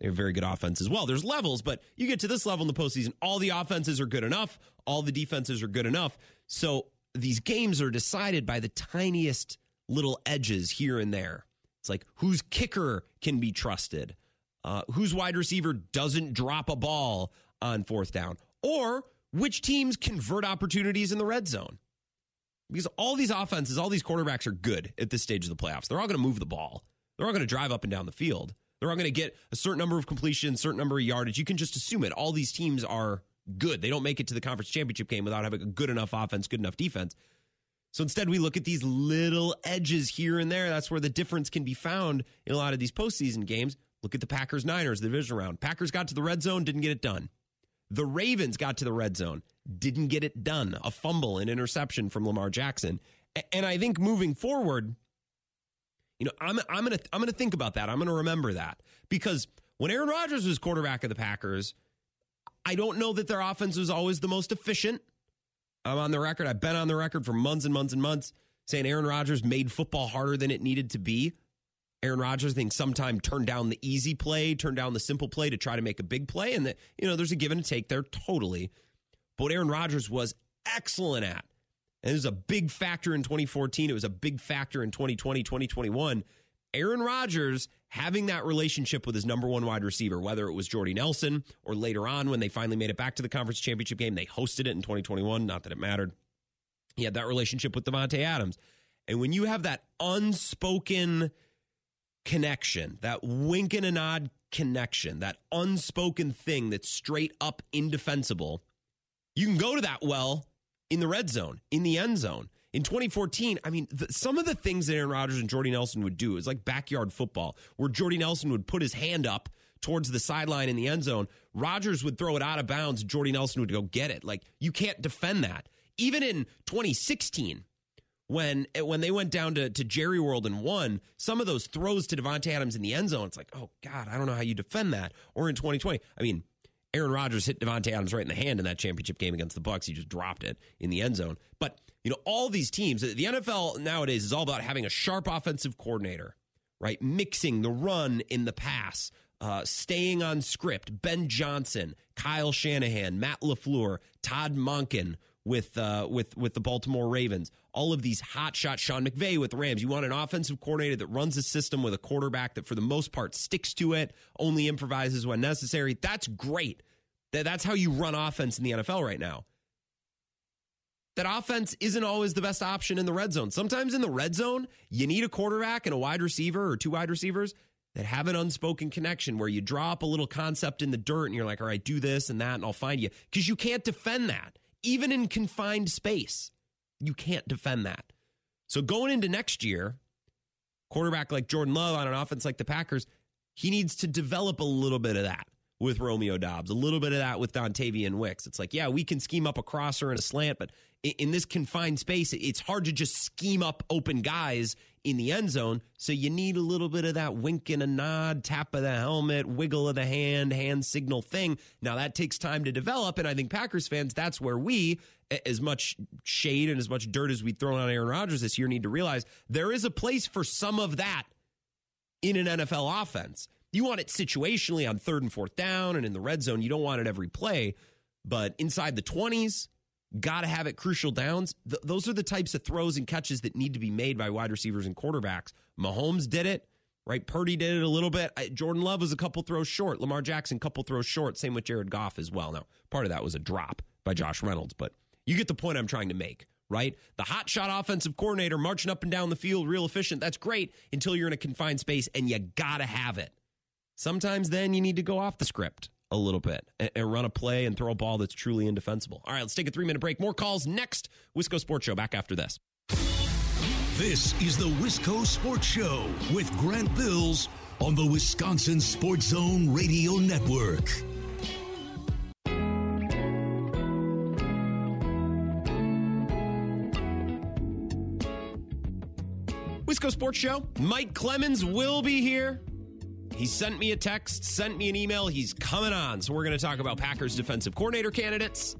They have very good offense as well. There's levels, but you get to this level in the postseason, all the offenses are good enough, all the defenses are good enough. So these games are decided by the tiniest little edges here and there. It's like whose kicker can be trusted, uh, whose wide receiver doesn't drop a ball on fourth down, or which teams convert opportunities in the red zone. Because all these offenses, all these quarterbacks are good at this stage of the playoffs. They're all going to move the ball. They're all going to drive up and down the field. They're all going to get a certain number of completions, certain number of yardage. You can just assume it. All these teams are good. They don't make it to the conference championship game without having a good enough offense, good enough defense. So instead, we look at these little edges here and there. That's where the difference can be found in a lot of these postseason games. Look at the Packers Niners, the division round. Packers got to the red zone, didn't get it done. The Ravens got to the red zone, didn't get it done. A fumble, an interception from Lamar Jackson. And I think moving forward, you know, I'm I'm gonna I'm gonna think about that. I'm gonna remember that because when Aaron Rodgers was quarterback of the Packers, I don't know that their offense was always the most efficient. I'm on the record. I've been on the record for months and months and months saying Aaron Rodgers made football harder than it needed to be. Aaron Rodgers, I think, sometimes turned down the easy play, turned down the simple play to try to make a big play. And that, you know, there's a give and take there totally. But what Aaron Rodgers was excellent at, and it was a big factor in 2014, it was a big factor in 2020, 2021. Aaron Rodgers having that relationship with his number one wide receiver, whether it was Jordy Nelson or later on when they finally made it back to the conference championship game, they hosted it in 2021. Not that it mattered. He had that relationship with Davante Adams. And when you have that unspoken connection, that wink and a nod connection, that unspoken thing that's straight up indefensible, you can go to that well in the red zone, in the end zone. In 2014, I mean, the, some of the things that Aaron Rodgers and Jordy Nelson would do is like backyard football, where Jordy Nelson would put his hand up towards the sideline in the end zone. Rodgers would throw it out of bounds. Jordy Nelson would go get it. Like, you can't defend that. Even in 2016, when when they went down to, to Jerry World and won, some of those throws to Davante Adams in the end zone, it's like, oh God, I don't know how you defend that. Or in 2020, I mean, Aaron Rodgers hit Davante Adams right in the hand in that championship game against the Bucks. He just dropped it in the end zone. But you know, all these teams, the NFL nowadays is all about having a sharp offensive coordinator, right? Mixing the run in the pass, uh, staying on script. Ben Johnson, Kyle Shanahan, Matt LaFleur, Todd Monken with uh, with with the Baltimore Ravens. All of these hot shot Sean McVay with the Rams. You want an offensive coordinator that runs a system with a quarterback that for the most part sticks to it, only improvises when necessary. That's great. That's how you run offense in the NFL right now that offense isn't always the best option in the red zone. Sometimes in the red zone, you need a quarterback and a wide receiver or two wide receivers that have an unspoken connection where you drop a little concept in the dirt and you're like, all right, do this and that, and I'll find you. Because you can't defend that. Even in confined space, you can't defend that. So going into next year, quarterback like Jordan Love on an offense like the Packers, he needs to develop a little bit of that with Romeo Doubs, a little bit of that with Dontayvion Wicks. It's like, yeah, we can scheme up a crosser and a slant, but in this confined space, it's hard to just scheme up open guys in the end zone. So you need a little bit of that wink and a nod, tap of the helmet, wiggle of the hand, hand signal thing. Now that takes time to develop. And I think Packers fans, that's where we, as much shade and as much dirt as we've thrown on Aaron Rodgers this year, need to realize there is a place for some of that in an NFL offense. You want it situationally on third and fourth down and in the red zone. You don't want it every play, but inside the 20s, got to have it crucial downs. Th- those are the types of throws and catches that need to be made by wide receivers and quarterbacks. Mahomes did it, right? Purdy did it a little bit. Jordan Love was a couple throws short. Lamar Jackson, couple throws short. Same with Jared Goff as well. Now, part of that was a drop by Josh Reynolds, but you get the point I'm trying to make, right? The hot shot offensive coordinator marching up and down the field, real efficient. That's great until you're in a confined space and you got to have it. Sometimes then you need to go off the script a little bit and, and, run a play and throw a ball that's truly indefensible. All right, let's take a three minute break. More calls next. Wisco Sports Show back after this. This is the Wisco Sports Show with Grant Bills on the Wisconsin Sports Zone Radio Network. Wisco Sports Show. Mike Clemens will be here he sent me a text, sent me an email. He's coming on. So we're going to talk about Packers defensive coordinator candidates.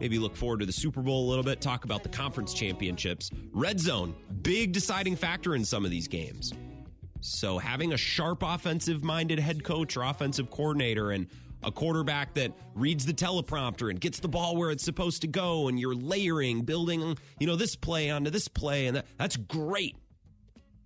Maybe look forward to the Super Bowl a little bit, talk about the conference championships. Red zone, big deciding factor in some of these games. So having a sharp offensive minded head coach or offensive coordinator and a quarterback that reads the teleprompter and gets the ball where it's supposed to go and you're layering, building, you know, this play onto this play and that, that's great.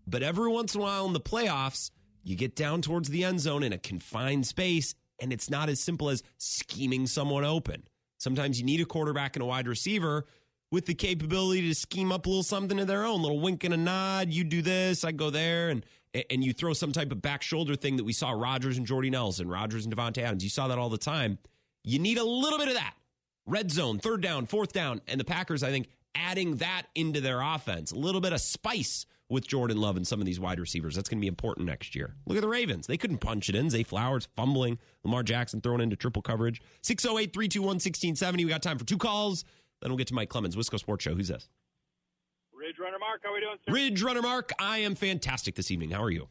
But every once in a while in the playoffs, you get down towards the end zone in a confined space, and it's not as simple as scheming someone open. Sometimes you need a quarterback and a wide receiver with the capability to scheme up a little something of their own, a little wink and a nod. You do this, I go there, and and you throw some type of back shoulder thing that we saw Rodgers and Jordy Nelson, Rodgers and Davante Adams. You saw that all the time. You need a little bit of that. Red zone, third down, fourth down, and the Packers, I think, adding that into their offense, a little bit of spice with Jordan Love and some of these wide receivers. That's going to be important next year. Look at the Ravens. They couldn't punch it in. Zay Flowers fumbling. Lamar Jackson thrown into triple coverage. 608 321 1670. We got time for two calls. Then we'll get to Mike Clemens, Wisco Sports Show. Who's this? Ridge Runner Mark. How are we doing, sir? Ridge Runner Mark. I am fantastic this evening. How are you?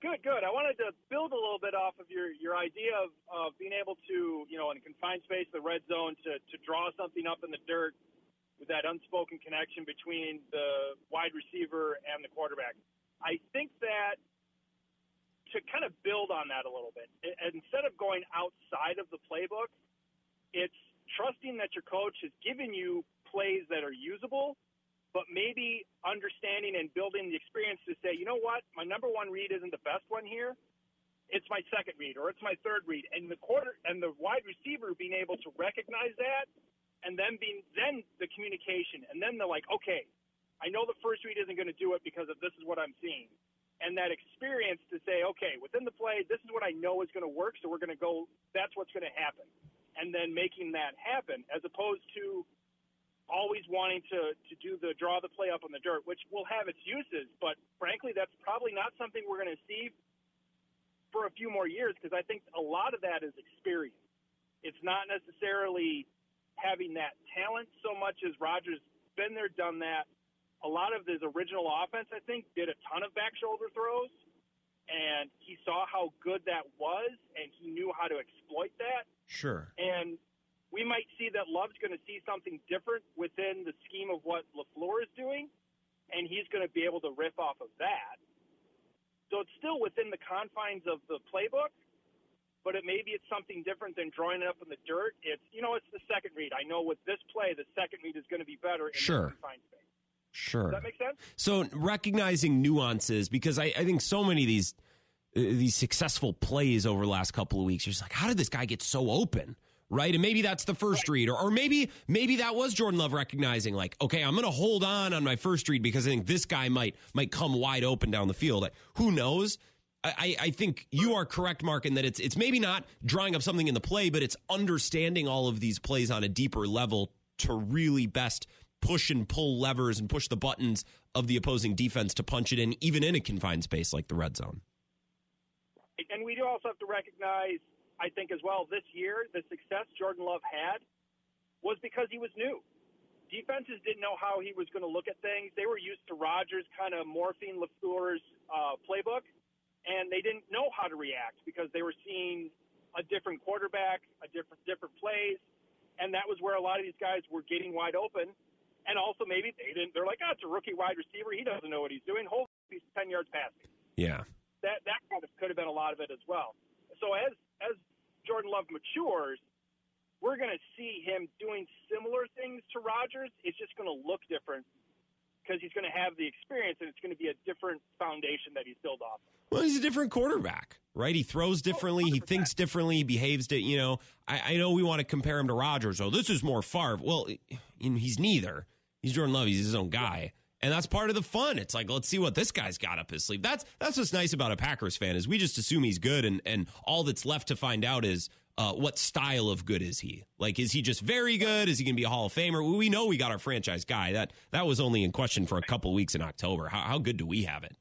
Good, good. I wanted to build a little bit off of your, your idea of, of being able to, you know, in a confined space, the red zone, to, to draw something up in the dirt with that unspoken connection between the wide receiver and the quarterback. I think that to kind of build on that a little bit, instead of going outside of the playbook, it's trusting that your coach has given you plays that are usable, but maybe understanding and building the experience to say, you know what, my number one read isn't the best one here. It's my second read or it's my third read, and the quarter and the wide receiver being able to recognize that and then being then the communication, and then they're like, okay, I know the first read isn't going to do it because of this is what I'm seeing, and that experience to say, okay, within the play, this is what I know is going to work, so we're going to go. That's what's going to happen, and then making that happen, as opposed to always wanting to to do the draw the play up on the dirt, which will have its uses, but frankly, that's probably not something we're going to see for a few more years because I think a lot of that is experience. It's not necessarily having that talent so much as Rodgers been there, done that. a lot of his original offense, I think, did a ton of back shoulder throws, and he saw how good that was, and he knew how to exploit that. Sure. And we might see that Love's going to see something different within the scheme of what LaFleur is doing, and he's going to be able to riff off of that. So it's still within the confines of the playbook, but it maybe it's something different than drawing it up in the dirt. It's you know it's the second read. I know with this play, the second read is going to be better in Sure. confined space. Sure. Does that make sense? So recognizing nuances, because I, I think so many of these uh, these successful plays over the last couple of weeks, you're just like, how did this guy get so open? Right. And maybe that's the first read, or, or maybe maybe that was Jordan Love recognizing, like, okay, I'm gonna hold on on my first read because I think this guy might might come wide open down the field. Like, who knows? I, I think you are correct, Mark, in that it's it's maybe not drawing up something in the play, but it's understanding all of these plays on a deeper level to really best push and pull levers and push the buttons of the opposing defense to punch it in, even in a confined space like the red zone. And we do also have to recognize, I think, as well, this year, the success Jordan Love had was because he was new. Defenses didn't know how he was going to look at things. They were used to Rodgers kind of morphing LaFleur's uh, playbook, and they didn't know how to react because they were seeing a different quarterback, a different different plays, and that was where a lot of these guys were getting wide open. And also maybe they didn't. They're like, oh, it's a rookie wide receiver. He doesn't know what he's doing. Hold he's ten yards passing. Yeah. That that kind of could have been a lot of it as well. So as as Jordan Love matures, we're going to see him doing similar things to Rodgers. It's just going to look different because he's going to have the experience, and it's going to be a different foundation that he's built off. Well, he's a different quarterback, right? He throws oh, differently. He thinks differently. He behaves. To, you know, I, I know we want to compare him to Rodgers. Oh, this is more Favre. Well, he's neither. He's Jordan Love. He's his own guy. And that's part of the fun. It's like, let's see what this guy's got up his sleeve. That's that's what's nice about a Packers fan is we just assume he's good, and and all that's left to find out is uh, what style of good is he? Like, is he just very good? Is he going to be a Hall of Famer? We know we got our franchise guy. That that was only in question for a couple weeks in October. How, how good do we have it?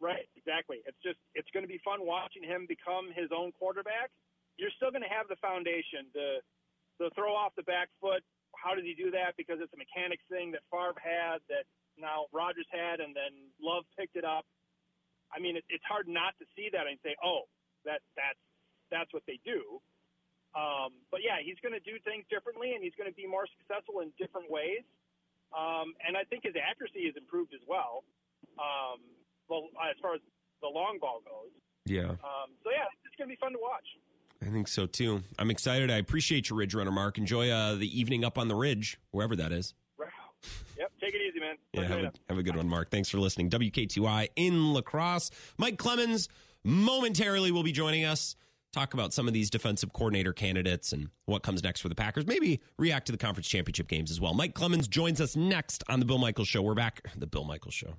Right, exactly. It's just it's going to be fun watching him become his own quarterback. You're still going to have the foundation, the the throw off the back foot. How does he do that? Because it's a mechanics thing that Favre had, that now Rodgers had, and then Love picked it up. I mean, it, it's hard not to see that and say, "Oh, that that's that's what they do." Um, but yeah, he's going to do things differently, and he's going to be more successful in different ways. Um, and I think his accuracy has improved as well. Um, well, as far as the long ball goes. Yeah. Um, so yeah, it's going to be fun to watch. I think so too. I'm excited. I appreciate your Ridge Runner, Mark. Enjoy uh, the evening up on the Ridge, wherever that is. Yep, take it easy, man. Yeah, have a, have a good one, Mark. Thanks for listening. WK2I in La Crosse. Mike Clemens momentarily will be joining us. Talk about some of these defensive coordinator candidates and what comes next for the Packers. Maybe react to the conference championship games as well. Mike Clemens joins us next on the Bill Michaels Show. We're back. The Bill Michaels Show.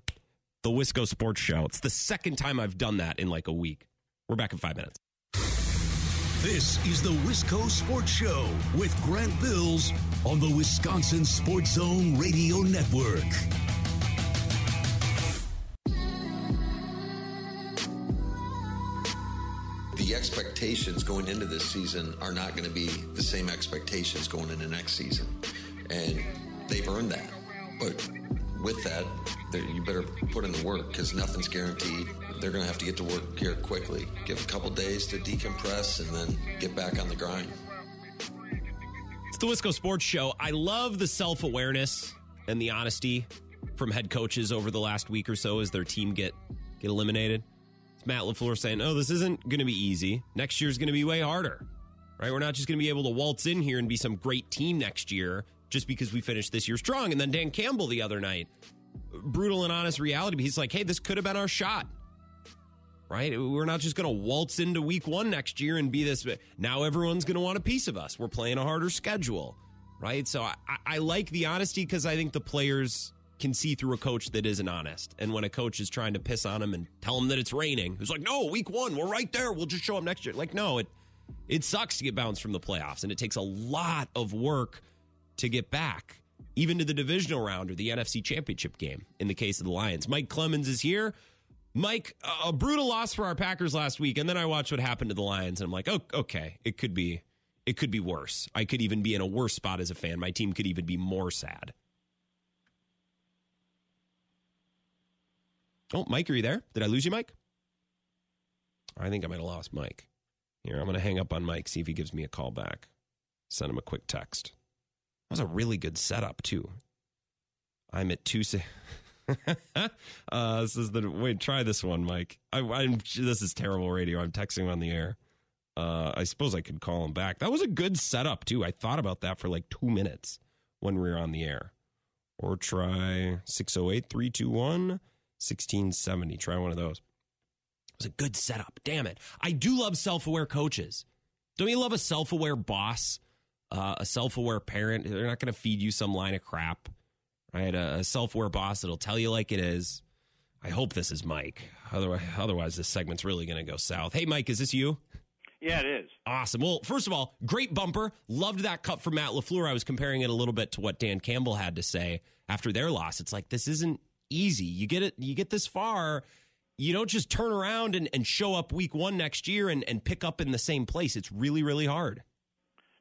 The Wisco Sports Show. It's the second time I've done that in like a week. We're back in five minutes. This is the Wisco Sports Show with Grant Bills on the Wisconsin Sports Zone Radio Network. Expectations going into this season are not going to be the same expectations going into next season. And they've earned that. But with that, you better put in the work because nothing's guaranteed. They're going to have to get to work here quickly. Give a couple days to decompress and then get back on the grind. It's the Wisco Sports Show. I love the self awareness and the honesty from head coaches over the last week or so as their team get get eliminated. It's Matt Lafleur saying, "Oh, this isn't going to be easy. Next year's going to be way harder." Right? We're not just going to be able to waltz in here and be some great team next year just because we finished this year strong. And then Dan Campbell the other night, brutal and honest reality. but He's like, "Hey, this could have been our shot." right? We're not just going to waltz into week one next year and be this. Now everyone's going to want a piece of us. We're playing a harder schedule, right? So I, I like the honesty because I think the players can see through a coach that isn't honest. And when a coach is trying to piss on him and tell him that it's raining, who's like, no, week one, we're right there. We'll just show up next year. Like, no, it it sucks to get bounced from the playoffs, and it takes a lot of work to get back, even to the divisional round or the NFC Championship game. In the case of the Lions, Mike Clemens is here. Mike, a brutal loss for our Packers last week, and then I watched what happened to the Lions, and I'm like, oh, okay, it could be, it could be worse. I could even be in a worse spot as a fan. My team could even be more sad. Oh, Mike, are you there? Did I lose you, Mike? I think I might have lost Mike. Here, I'm going to hang up on Mike, see if he gives me a call back. Send him a quick text. That was a really good setup, too. I'm at two. uh, this is the wait. Try this one, Mike. I, am This is terrible radio. I'm texting on the air. Uh, I suppose I could call him back. That was a good setup too. I thought about that for like two minutes when we were on the air. Or try 608 321 1670. Try one of those. It was a good setup. Damn it. I do love self aware coaches. Don't you love a self aware boss? Uh, a self aware parent? They're not going to feed you some line of crap. Right? A, a self aware boss that'll tell you like it is. I hope this is Mike. Otherwise, otherwise this segment's really going to go south. Hey, Mike, is this you? Yeah, it is. Awesome. Well, first of all, great bumper. Loved that cut from Matt LaFleur. I was comparing it a little bit to what Dan Campbell had to say after their loss. It's like this isn't easy. You get it you get this far, you don't just turn around and, and show up week one next year and, and pick up in the same place. It's really, really hard.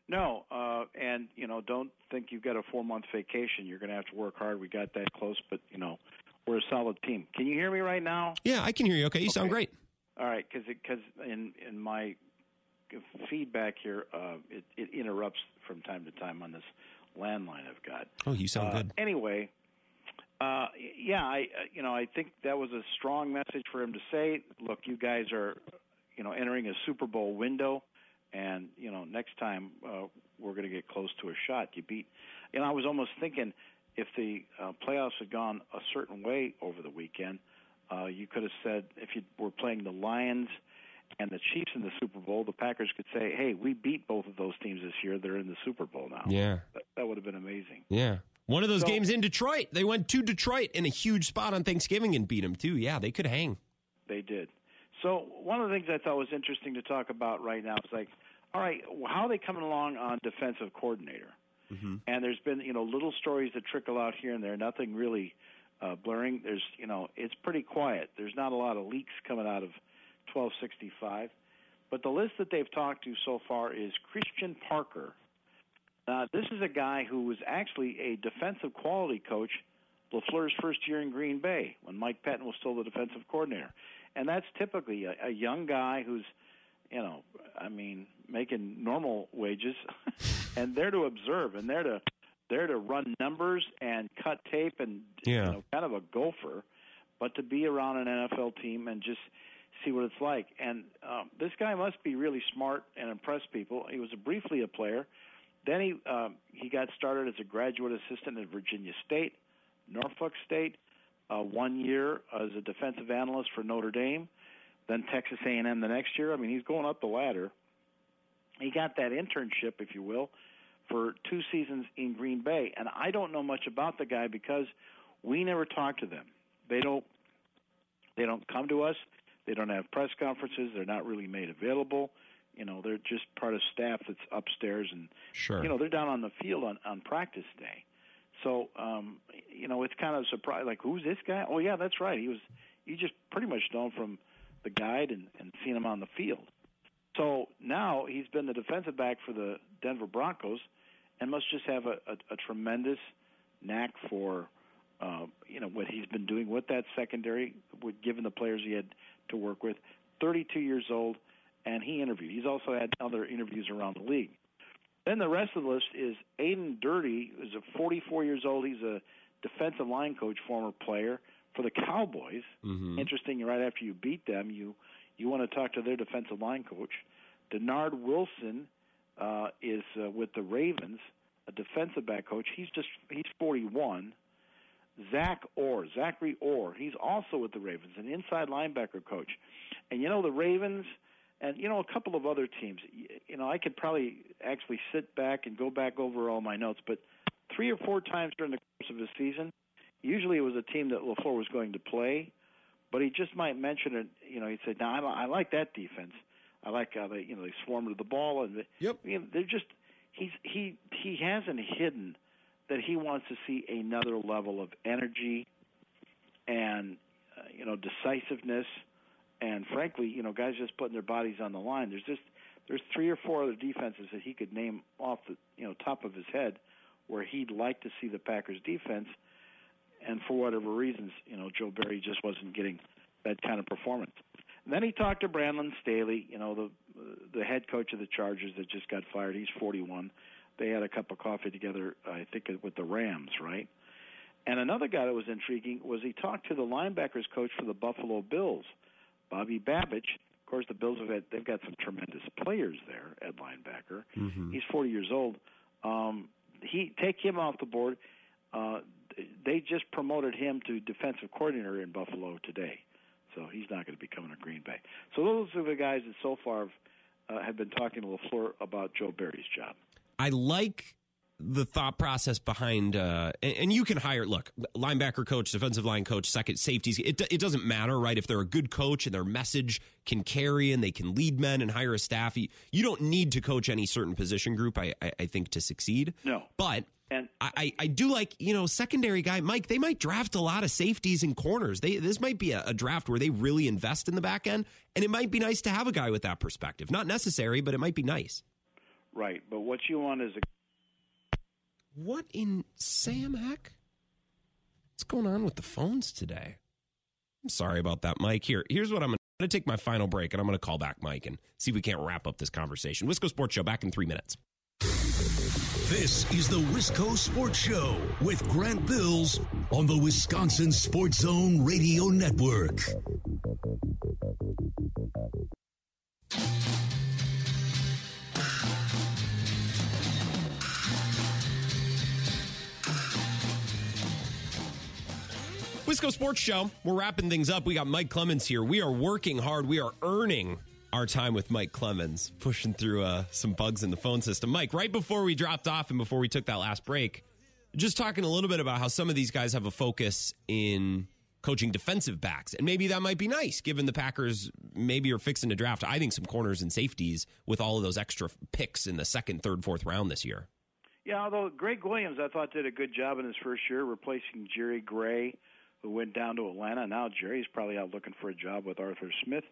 No, uh, and you know, don't think you've got a four month vacation. You're going to have to work hard. We got that close, but you know, we're a solid team. Can you hear me right now? Yeah, I can hear you. Okay, you okay. sound great. All right, because because in in my feedback here, uh, it, it interrupts from time to time on this landline I've got. Oh, you sound uh, good. Anyway, uh, yeah, I uh, you know I think that was a strong message for him to say. Look, you guys are you know entering a Super Bowl window, and you know next time uh, we're going to get close to a shot. You beat, and I was almost thinking if the uh, playoffs had gone a certain way over the weekend, uh, you could have said if you were playing the Lions and the Chiefs in the Super Bowl, the Packers could say, "Hey, we beat both of those teams this year. They're in the Super Bowl now." Yeah, that, that would have been amazing. Yeah, one of those so, games in Detroit. They went to Detroit in a huge spot on Thanksgiving and beat them too. Yeah, they could hang. They did. So one of the things I thought was interesting to talk about right now is like, all right, how are they coming along on defensive coordinator? Mm-hmm. And there's been you know little stories that trickle out here and there. Nothing really uh, blurring. There's you know it's pretty quiet. There's not a lot of leaks coming out of 1265. But the list that they've talked to so far is Christian Parker, uh, this is a guy who was actually a defensive quality coach LaFleur's first year in Green Bay when Mike Pettine was still the defensive coordinator. And that's typically a, a young guy who's, you know, I mean, making normal wages and there to observe and there to there to run numbers and cut tape and yeah. you know, kind of a gopher, but to be around an NFL team and just see what it's like. And um, this guy must be really smart and impress people. He was briefly a player then he um, he got started as a graduate assistant at Virginia State, Norfolk State, uh, one year as a defensive analyst for Notre Dame, then Texas A&M the next year. I mean, he's going up the ladder. He got that internship, if you will, for two seasons in Green Bay, and I don't know much about the guy because we never talk to them. They don't they don't come to us. They don't have press conferences. They're not really made available. You know, they're just part of staff that's upstairs, and sure. you know they're down on the field on on practice day. So, um, you know, it's kind of a surprise. Like, who's this guy? Oh, yeah, that's right. He was. You just pretty much know him from the guide and and seen him on the field. So now he's been the defensive back for the Denver Broncos, and must just have a, a, a tremendous knack for, uh, you know, what he's been doing with that secondary, with given the players he had to work with. 32 years old and he interviewed. He's also had other interviews around the league. Then the rest of the list is Aden Durde, who's a 44 years old. He's a defensive line coach, former player for the Cowboys. Mm-hmm. Interesting. Right after you beat them, you you want to talk to their defensive line coach. Dennard Wilson uh, is uh, with the Ravens, a defensive back coach. He's just he's 41. Zach Orr, Zachary Orr, he's also with the Ravens, an inside linebacker coach. And you know the Ravens and you know a couple of other teams. You know, I could probably actually sit back and go back over all my notes, but three or four times during the course of the season, usually it was a team that LaFleur was going to play, but he just might mention it. You know, he'd say, "No, I, I like that defense. I like how they, you know, they swarm to the ball, and yep, you know, they're just he's he he hasn't hidden that he wants to see another level of energy and uh, you know decisiveness and frankly, you know, guys just putting their bodies on the line. There's just there's three or four other defenses that he could name off the you know top of his head where he'd like to see the Packers defense. and for whatever reasons, you know, Joe Barry just wasn't getting that kind of performance. And then he talked to Brandon Staley, you know, the the head coach of the Chargers that just got fired. He's 41. They had a cup of coffee together, I think, with the Rams, right? And another guy that was intriguing was he talked to the linebackers coach for the Buffalo Bills, Bobby Babich. Of course, the Bills have had they've got some tremendous players there at linebacker. Mm-hmm. He's 40 years old. Um, he take him off the board. Uh, they just promoted him to defensive coordinator in Buffalo today, so he's not going to be coming to Green Bay. So those are the guys that so far have, uh, have been talking to Lafleur about Joe Barry's job. I like the thought process behind, uh, and, and you can hire, look, linebacker coach, defensive line coach, second safeties. It, it doesn't matter, right? If they're a good coach and their message can carry and they can lead men and hire a staff, you, you don't need to coach any certain position group, I, I, I think, to succeed. No. But And I, I do like, you know, secondary guy, Mike, they might draft a lot of safeties and corners. They This might be a, a draft where they really invest in the back end, and it might be nice to have a guy with that perspective. Not necessary, but it might be nice. right, but what you want is a What in Sam heck? What's going on with the phones today? I'm sorry about that, Mike. Here, here's what I'm going to take my final break, and I'm going to call back Mike and see if we can't wrap up this conversation. Wisco Sports Show back in three minutes. This is the Wisco Sports Show with Grant Bills on the Wisconsin Sports Zone Radio Network. Sports Show. We're wrapping things up. We got Mike Clemens here. We are working hard. We are earning our time with Mike Clemens, pushing through uh, some bugs in the phone system. Mike, right before we dropped off and before we took that last break, just talking a little bit about how some of these guys have a focus in coaching defensive backs. And maybe that might be nice given the Packers maybe are fixing to draft, I think, some corners and safeties with all of those extra picks in the second, third, fourth round this year. Yeah, although Greg Williams, I thought did a good job in his first year replacing Jerry Gray, who went down to Atlanta. Now Jerry's probably out looking for a job with Arthur Smith,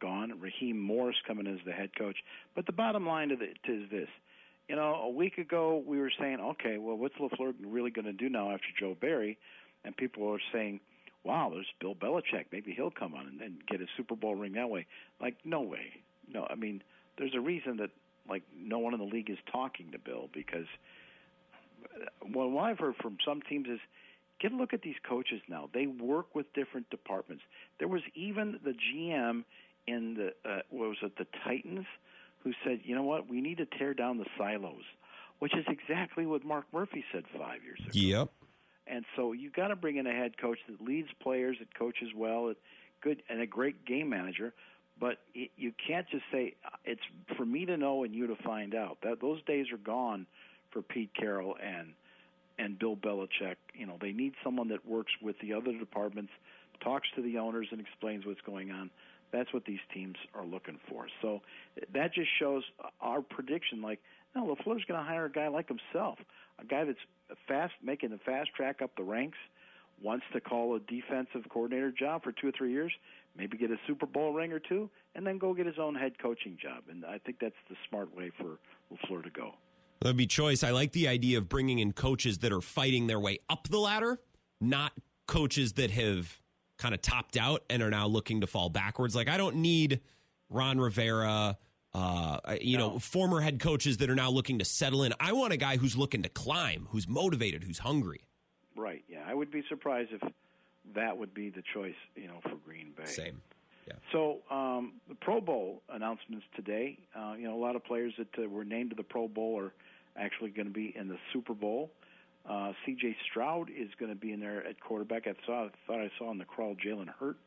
gone. Raheem Morris coming as the head coach. But the bottom line to it is this: you know, a week ago we were saying, okay, well, what's Lafleur really going to do now after Joe Barry? And people were saying, wow, there's Bill Belichick. Maybe he'll come on and, and get a Super Bowl ring that way. Like, no way. No, I mean, there's a reason that like no one in the league is talking to Bill because uh, what I've heard from some teams is get a look at these coaches now. They work with different departments. There was even the GM in the uh, what was it the Titans who said, you know what, we need to tear down the silos, which is exactly what Mark Murphy said five years ago. Yep. And so you got to bring in a head coach that leads players, that coaches well, that good, and a great game manager. But it, you can't just say it's for me to know and you to find out. That those days are gone for Pete Carroll and and Bill Belichick. You know, they need someone that works with the other departments, talks to the owners, and explains what's going on. That's what these teams are looking for. So that just shows our prediction. Like, no, Lafleur's going to hire a guy like himself, a guy that's fast, making the fast track up the ranks, wants to call a defensive coordinator job for two or three years, maybe get a Super Bowl ring or two, and then go get his own head coaching job. And I think that's the smart way for Lafleur to go. That'd be choice. I like the idea of bringing in coaches that are fighting their way up the ladder, not coaches that have kind of topped out and are now looking to fall backwards. Like I don't need Ron Rivera, uh, you no. know, former head coaches that are now looking to settle in. I want a guy who's looking to climb, who's motivated, who's hungry. Right. Yeah, I would be surprised if that would be the choice, you know, for Green Bay. Same. Yeah. So um, the Pro Bowl announcements today. Uh, you know, a lot of players that uh, were named to the Pro Bowl are actually going to be in the Super Bowl. Uh, C.J. Stroud is going to be in there at quarterback. I saw, thought I saw in the crawl Jalen Hurts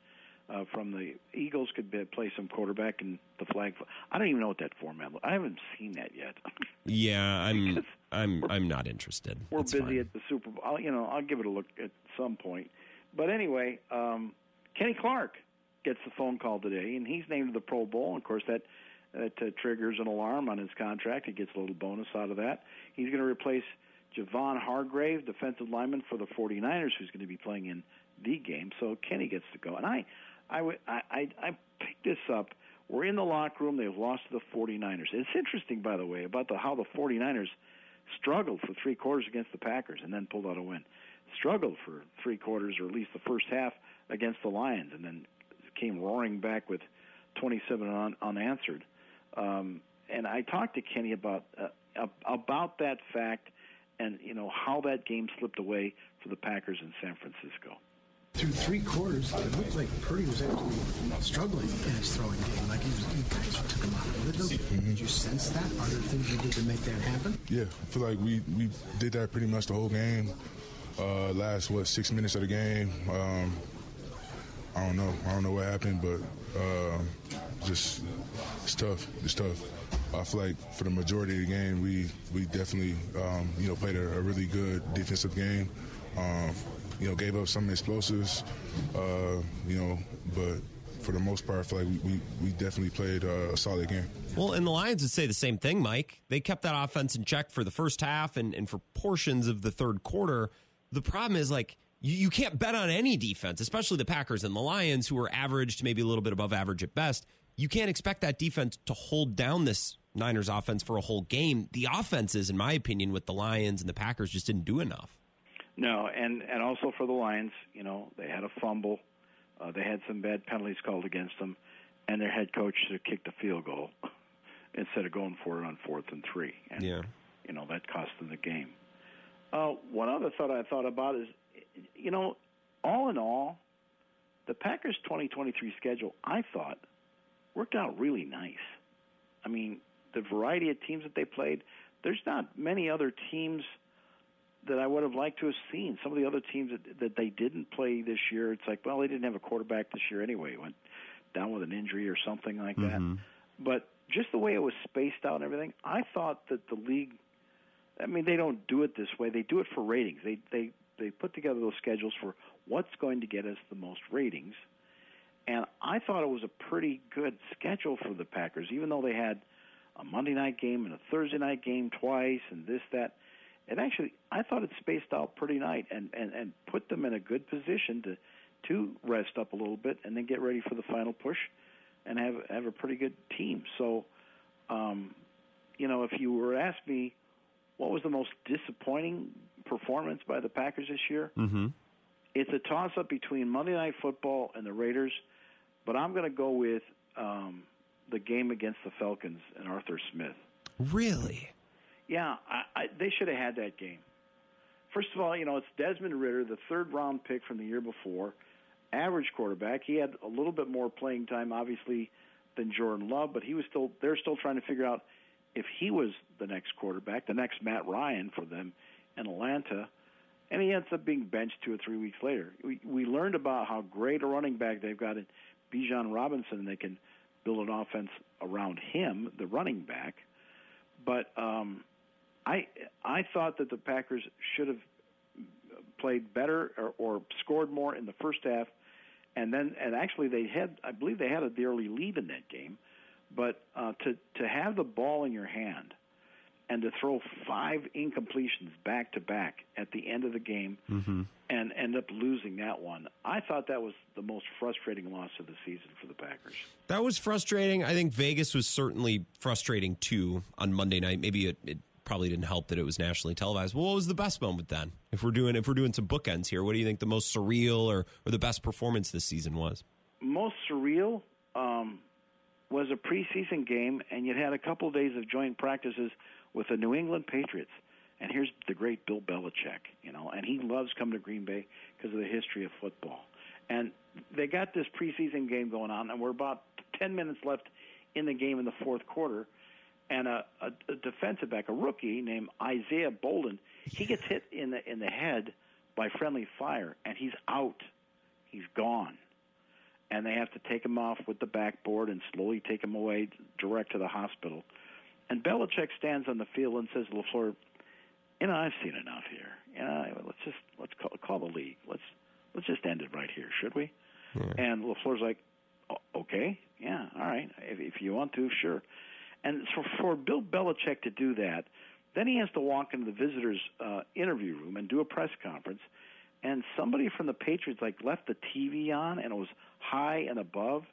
uh, from the Eagles could be, play some quarterback in the flag. I don't even know what that format. I haven't seen that yet. yeah, I'm I'm I'm not interested. We're That's busy fine. at the Super Bowl. I'll, you know, I'll give it a look at some point. But anyway, um, Kenny Clark gets the phone call today, and he's named to the Pro Bowl. Of course, that that uh, triggers an alarm on his contract. He gets a little bonus out of that. He's going to replace Javon Hargrave, defensive lineman for the 49ers, who's going to be playing in the game. So Kenny gets to go. And I, I, I, I, I picked this up. We're in the locker room. They've lost to the 49ers. It's interesting, by the way, about the, how the 49ers struggled for three quarters against the Packers and then pulled out a win. Struggled for three quarters or at least the first half against the Lions and then came roaring back with 27 un- unanswered. Um, and I talked to Kenny about uh, about that fact and you know how that game slipped away for the Packers in San Francisco. Through three quarters, it looked like Purdy was actually struggling in his throwing game. Like he was, you guys took him out of rhythm. Did you sense that? Are there things you did to make that happen? Yeah, I feel like we, we did that pretty much the whole game. Uh, last what six minutes of the game. Um, I don't know. I don't know what happened, but uh, just it's tough. It's tough. I feel like for the majority of the game, we we definitely um, you know played a, a, really good defensive game. Um, you know, gave up some explosives. Uh, you know, but for the most part, I feel like we, we, definitely played uh, a solid game. Well, and the Lions would say the same thing, Mike. They kept that offense in check for the first half and, and for portions of the third quarter. The problem is, like, you, you can't bet on any defense, especially the Packers and the Lions, who are average to maybe a little bit above average at best. You can't expect that defense to hold down this Niners offense for a whole game. The offenses, in my opinion, with the Lions and the Packers just didn't do enough. No, and and also for the Lions, you know, they had a fumble, uh, they had some bad penalties called against them, and their head coach should kicked a field goal instead of going for it on fourth and three. And, yeah, you know that cost them the game. Uh, one other thought I thought about is, you know, all in all, the Packers' 2023 schedule I thought worked out really nice. I mean, the variety of teams that they played. There's not many other teams that I would have liked to have seen. Some of the other teams that, that they didn't play this year, it's like, well, they didn't have a quarterback this year anyway. Went down with an injury or something like that. Mm-hmm. But just the way it was spaced out and everything, I thought that the league. I mean, they don't do it this way. They do it for ratings. They they they put together those schedules for what's going to get us the most ratings. And I thought it was a pretty good schedule for the Packers, even though they had a Monday night game and a Thursday night game twice and this that And actually I thought it spaced out pretty nice and, and, and put them in a good position to to rest up a little bit and then get ready for the final push and have have a pretty good team. So um, you know, if you were to ask me what was the most disappointing performance by the Packers this year, mm-hmm. it's a toss up between Monday Night Football and the Raiders, but I'm going to go with um, the game against the Falcons and Arthur Smith. Really? Yeah, I, I, they should have had that game. First of all, you know it's Desmond Ridder, the third round pick from the year before, average quarterback. He had a little bit more playing time, obviously, than Jordan Love, but he was still. They're still trying to figure out if he was the next quarterback, the next Matt Ryan for them in Atlanta, and he ends up being benched two or three weeks later. We we learned about how great a running back they've got in Bijan Robinson, and they can build an offense around him, the running back. But um, I I thought that the Packers should have played better or, or scored more in the first half, and then and actually they had I believe they had a the early lead in that game, but uh, to to have the ball in your hand and to throw five incompletions back to back at the end of the game mm-hmm. and end up losing that one. I thought that was the most frustrating loss of the season for the Packers. That was frustrating. I think Vegas was certainly frustrating too on Monday night. Maybe it, it probably didn't help that it was nationally televised. Well, what was the best moment then? If we're doing if we're doing some bookends here, what do you think the most surreal or, or the best performance this season was? Most surreal um, was a preseason game, and you had a couple of days of joint practices with the New England Patriots. And here's the great Bill Belichick, you know, and he loves coming to Green Bay because of the history of football. And they got this preseason game going on, and we're about 10 minutes left in the game in the fourth quarter and a, a, a defensive back, a rookie named Isaiah Bolden, he gets hit in the in the head by friendly fire, and he's out. He's gone, and they have to take him off with the backboard and slowly take him away direct to the hospital. And Belichick stands on the field and says, "Lafleur, you know I've seen enough here. You know, let's just let's call, call the league. Let's let's just end it right here, should we?" Yeah. And Lafleur's like, "Okay, yeah, all right. If, if you want to, sure." And so for Bill Belichick to do that, then he has to walk into the visitors' uh, interview room and do a press conference. And somebody from the Patriots like left the TV on, and it was high and above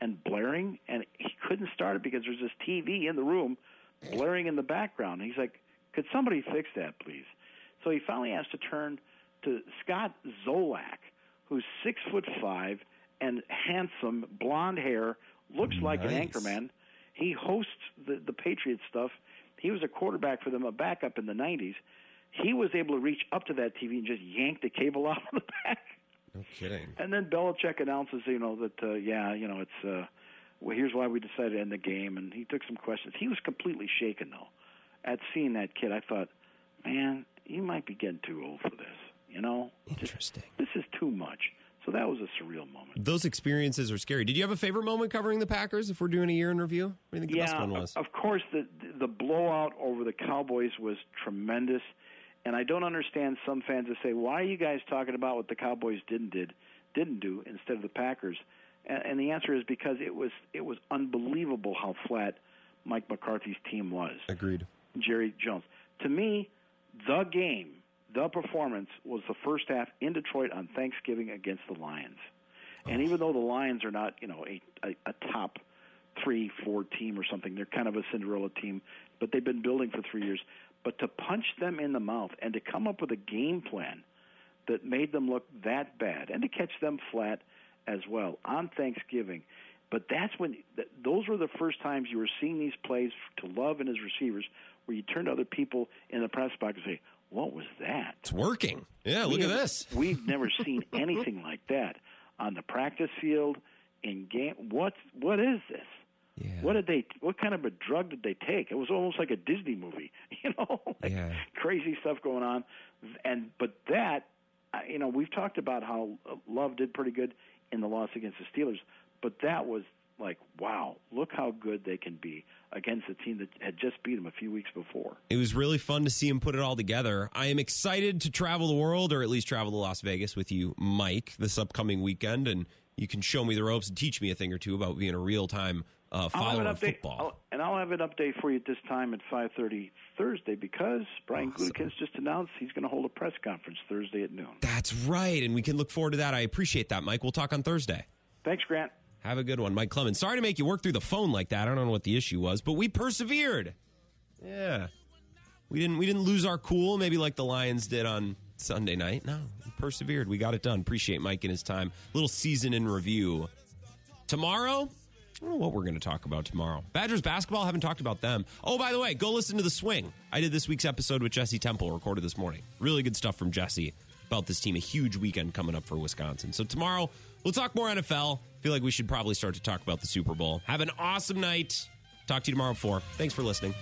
and blaring, and he couldn't start it because there's this TV in the room blaring in the background. And he's like, Could somebody fix that, please? So he finally has to turn to Scott Zolak, who's six foot five and handsome, blonde hair, looks like an anchorman. He hosts the the Patriots stuff. He was a quarterback for them, a backup in the '90s. He was able to reach up to that TV and just yank the cable out of the back. No kidding. And then Belichick announces, you know, that uh, yeah, you know, it's uh, well, here's why we decided to end the game. And he took some questions. He was completely shaken though. At seeing that kid, I thought, man, you might be getting too old for this. You know, Interesting. this is too much. So that was a surreal moment. Those experiences are scary. Did you have a favorite moment covering the Packers? If we're doing a year in review, what do you think the best one of- was? Of course, the the blowout over the Cowboys was tremendous, and I don't understand some fans that say, "Why are you guys talking about what the Cowboys didn't did didn't do instead of the Packers?" And, and the answer is because it was it was unbelievable how flat Mike McCarthy's team was. Agreed. Jerry Jones. To me, the game, the performance was the first half in Detroit on Thanksgiving against the Lions. And oh. even though the Lions are not, you know, a, a, a top three, four team or something, they're kind of a Cinderella team, but they've been building for three years. But to punch them in the mouth and to come up with a game plan that made them look that bad and to catch them flat as well on Thanksgiving. But that's when th- those were the first times you were seeing these plays to Love and his receivers, where you turn to other people in the press box and say, "What was that?" It's working. Yeah, look We at have- this. We've never seen anything like that on the practice field in game. What what is this? What did they? What kind of a drug did they take? It was almost like a Disney movie, you know, like Yeah. crazy stuff going on. And but that, you know, we've talked about how Love did pretty good in the loss against the Steelers, but that was like, wow, look how good they can be against a team that had just beat them a few weeks before. It was really fun to see him put it all together. I am excited to travel the world, or at least travel to Las Vegas with you, Mike, this upcoming weekend, and you can show me the ropes and teach me a thing or two about being a real time uh, I'll have follower an of update, football. I'll- and I'll have an update for you at this time at 5:30 Thursday because Brian Gutekunst just announced he's going to hold a press conference Thursday at noon. That's right, and we can look forward to that. I appreciate that, Mike. We'll talk on Thursday. Thanks, Grant. Have a good one, Mike Clemens. Sorry to make you work through the phone like that. I don't know what the issue was, but we persevered. Yeah, we didn't we didn't lose our cool, maybe like the Lions did on Sunday night. No, we persevered. We got it done. Appreciate Mike and his time. Little season in review. Tomorrow, I don't know what we're going to talk about tomorrow. Badgers basketball, haven't talked about them. Oh, by the way, go listen to The Swing. I did this week's episode with Jesse Temple, recorded this morning. Really good stuff from Jesse about this team. A huge weekend coming up for Wisconsin. So tomorrow, we'll talk more NFL. feel like we should probably start to talk about the Super Bowl. Have an awesome night. Talk to you tomorrow at 4. Thanks for listening.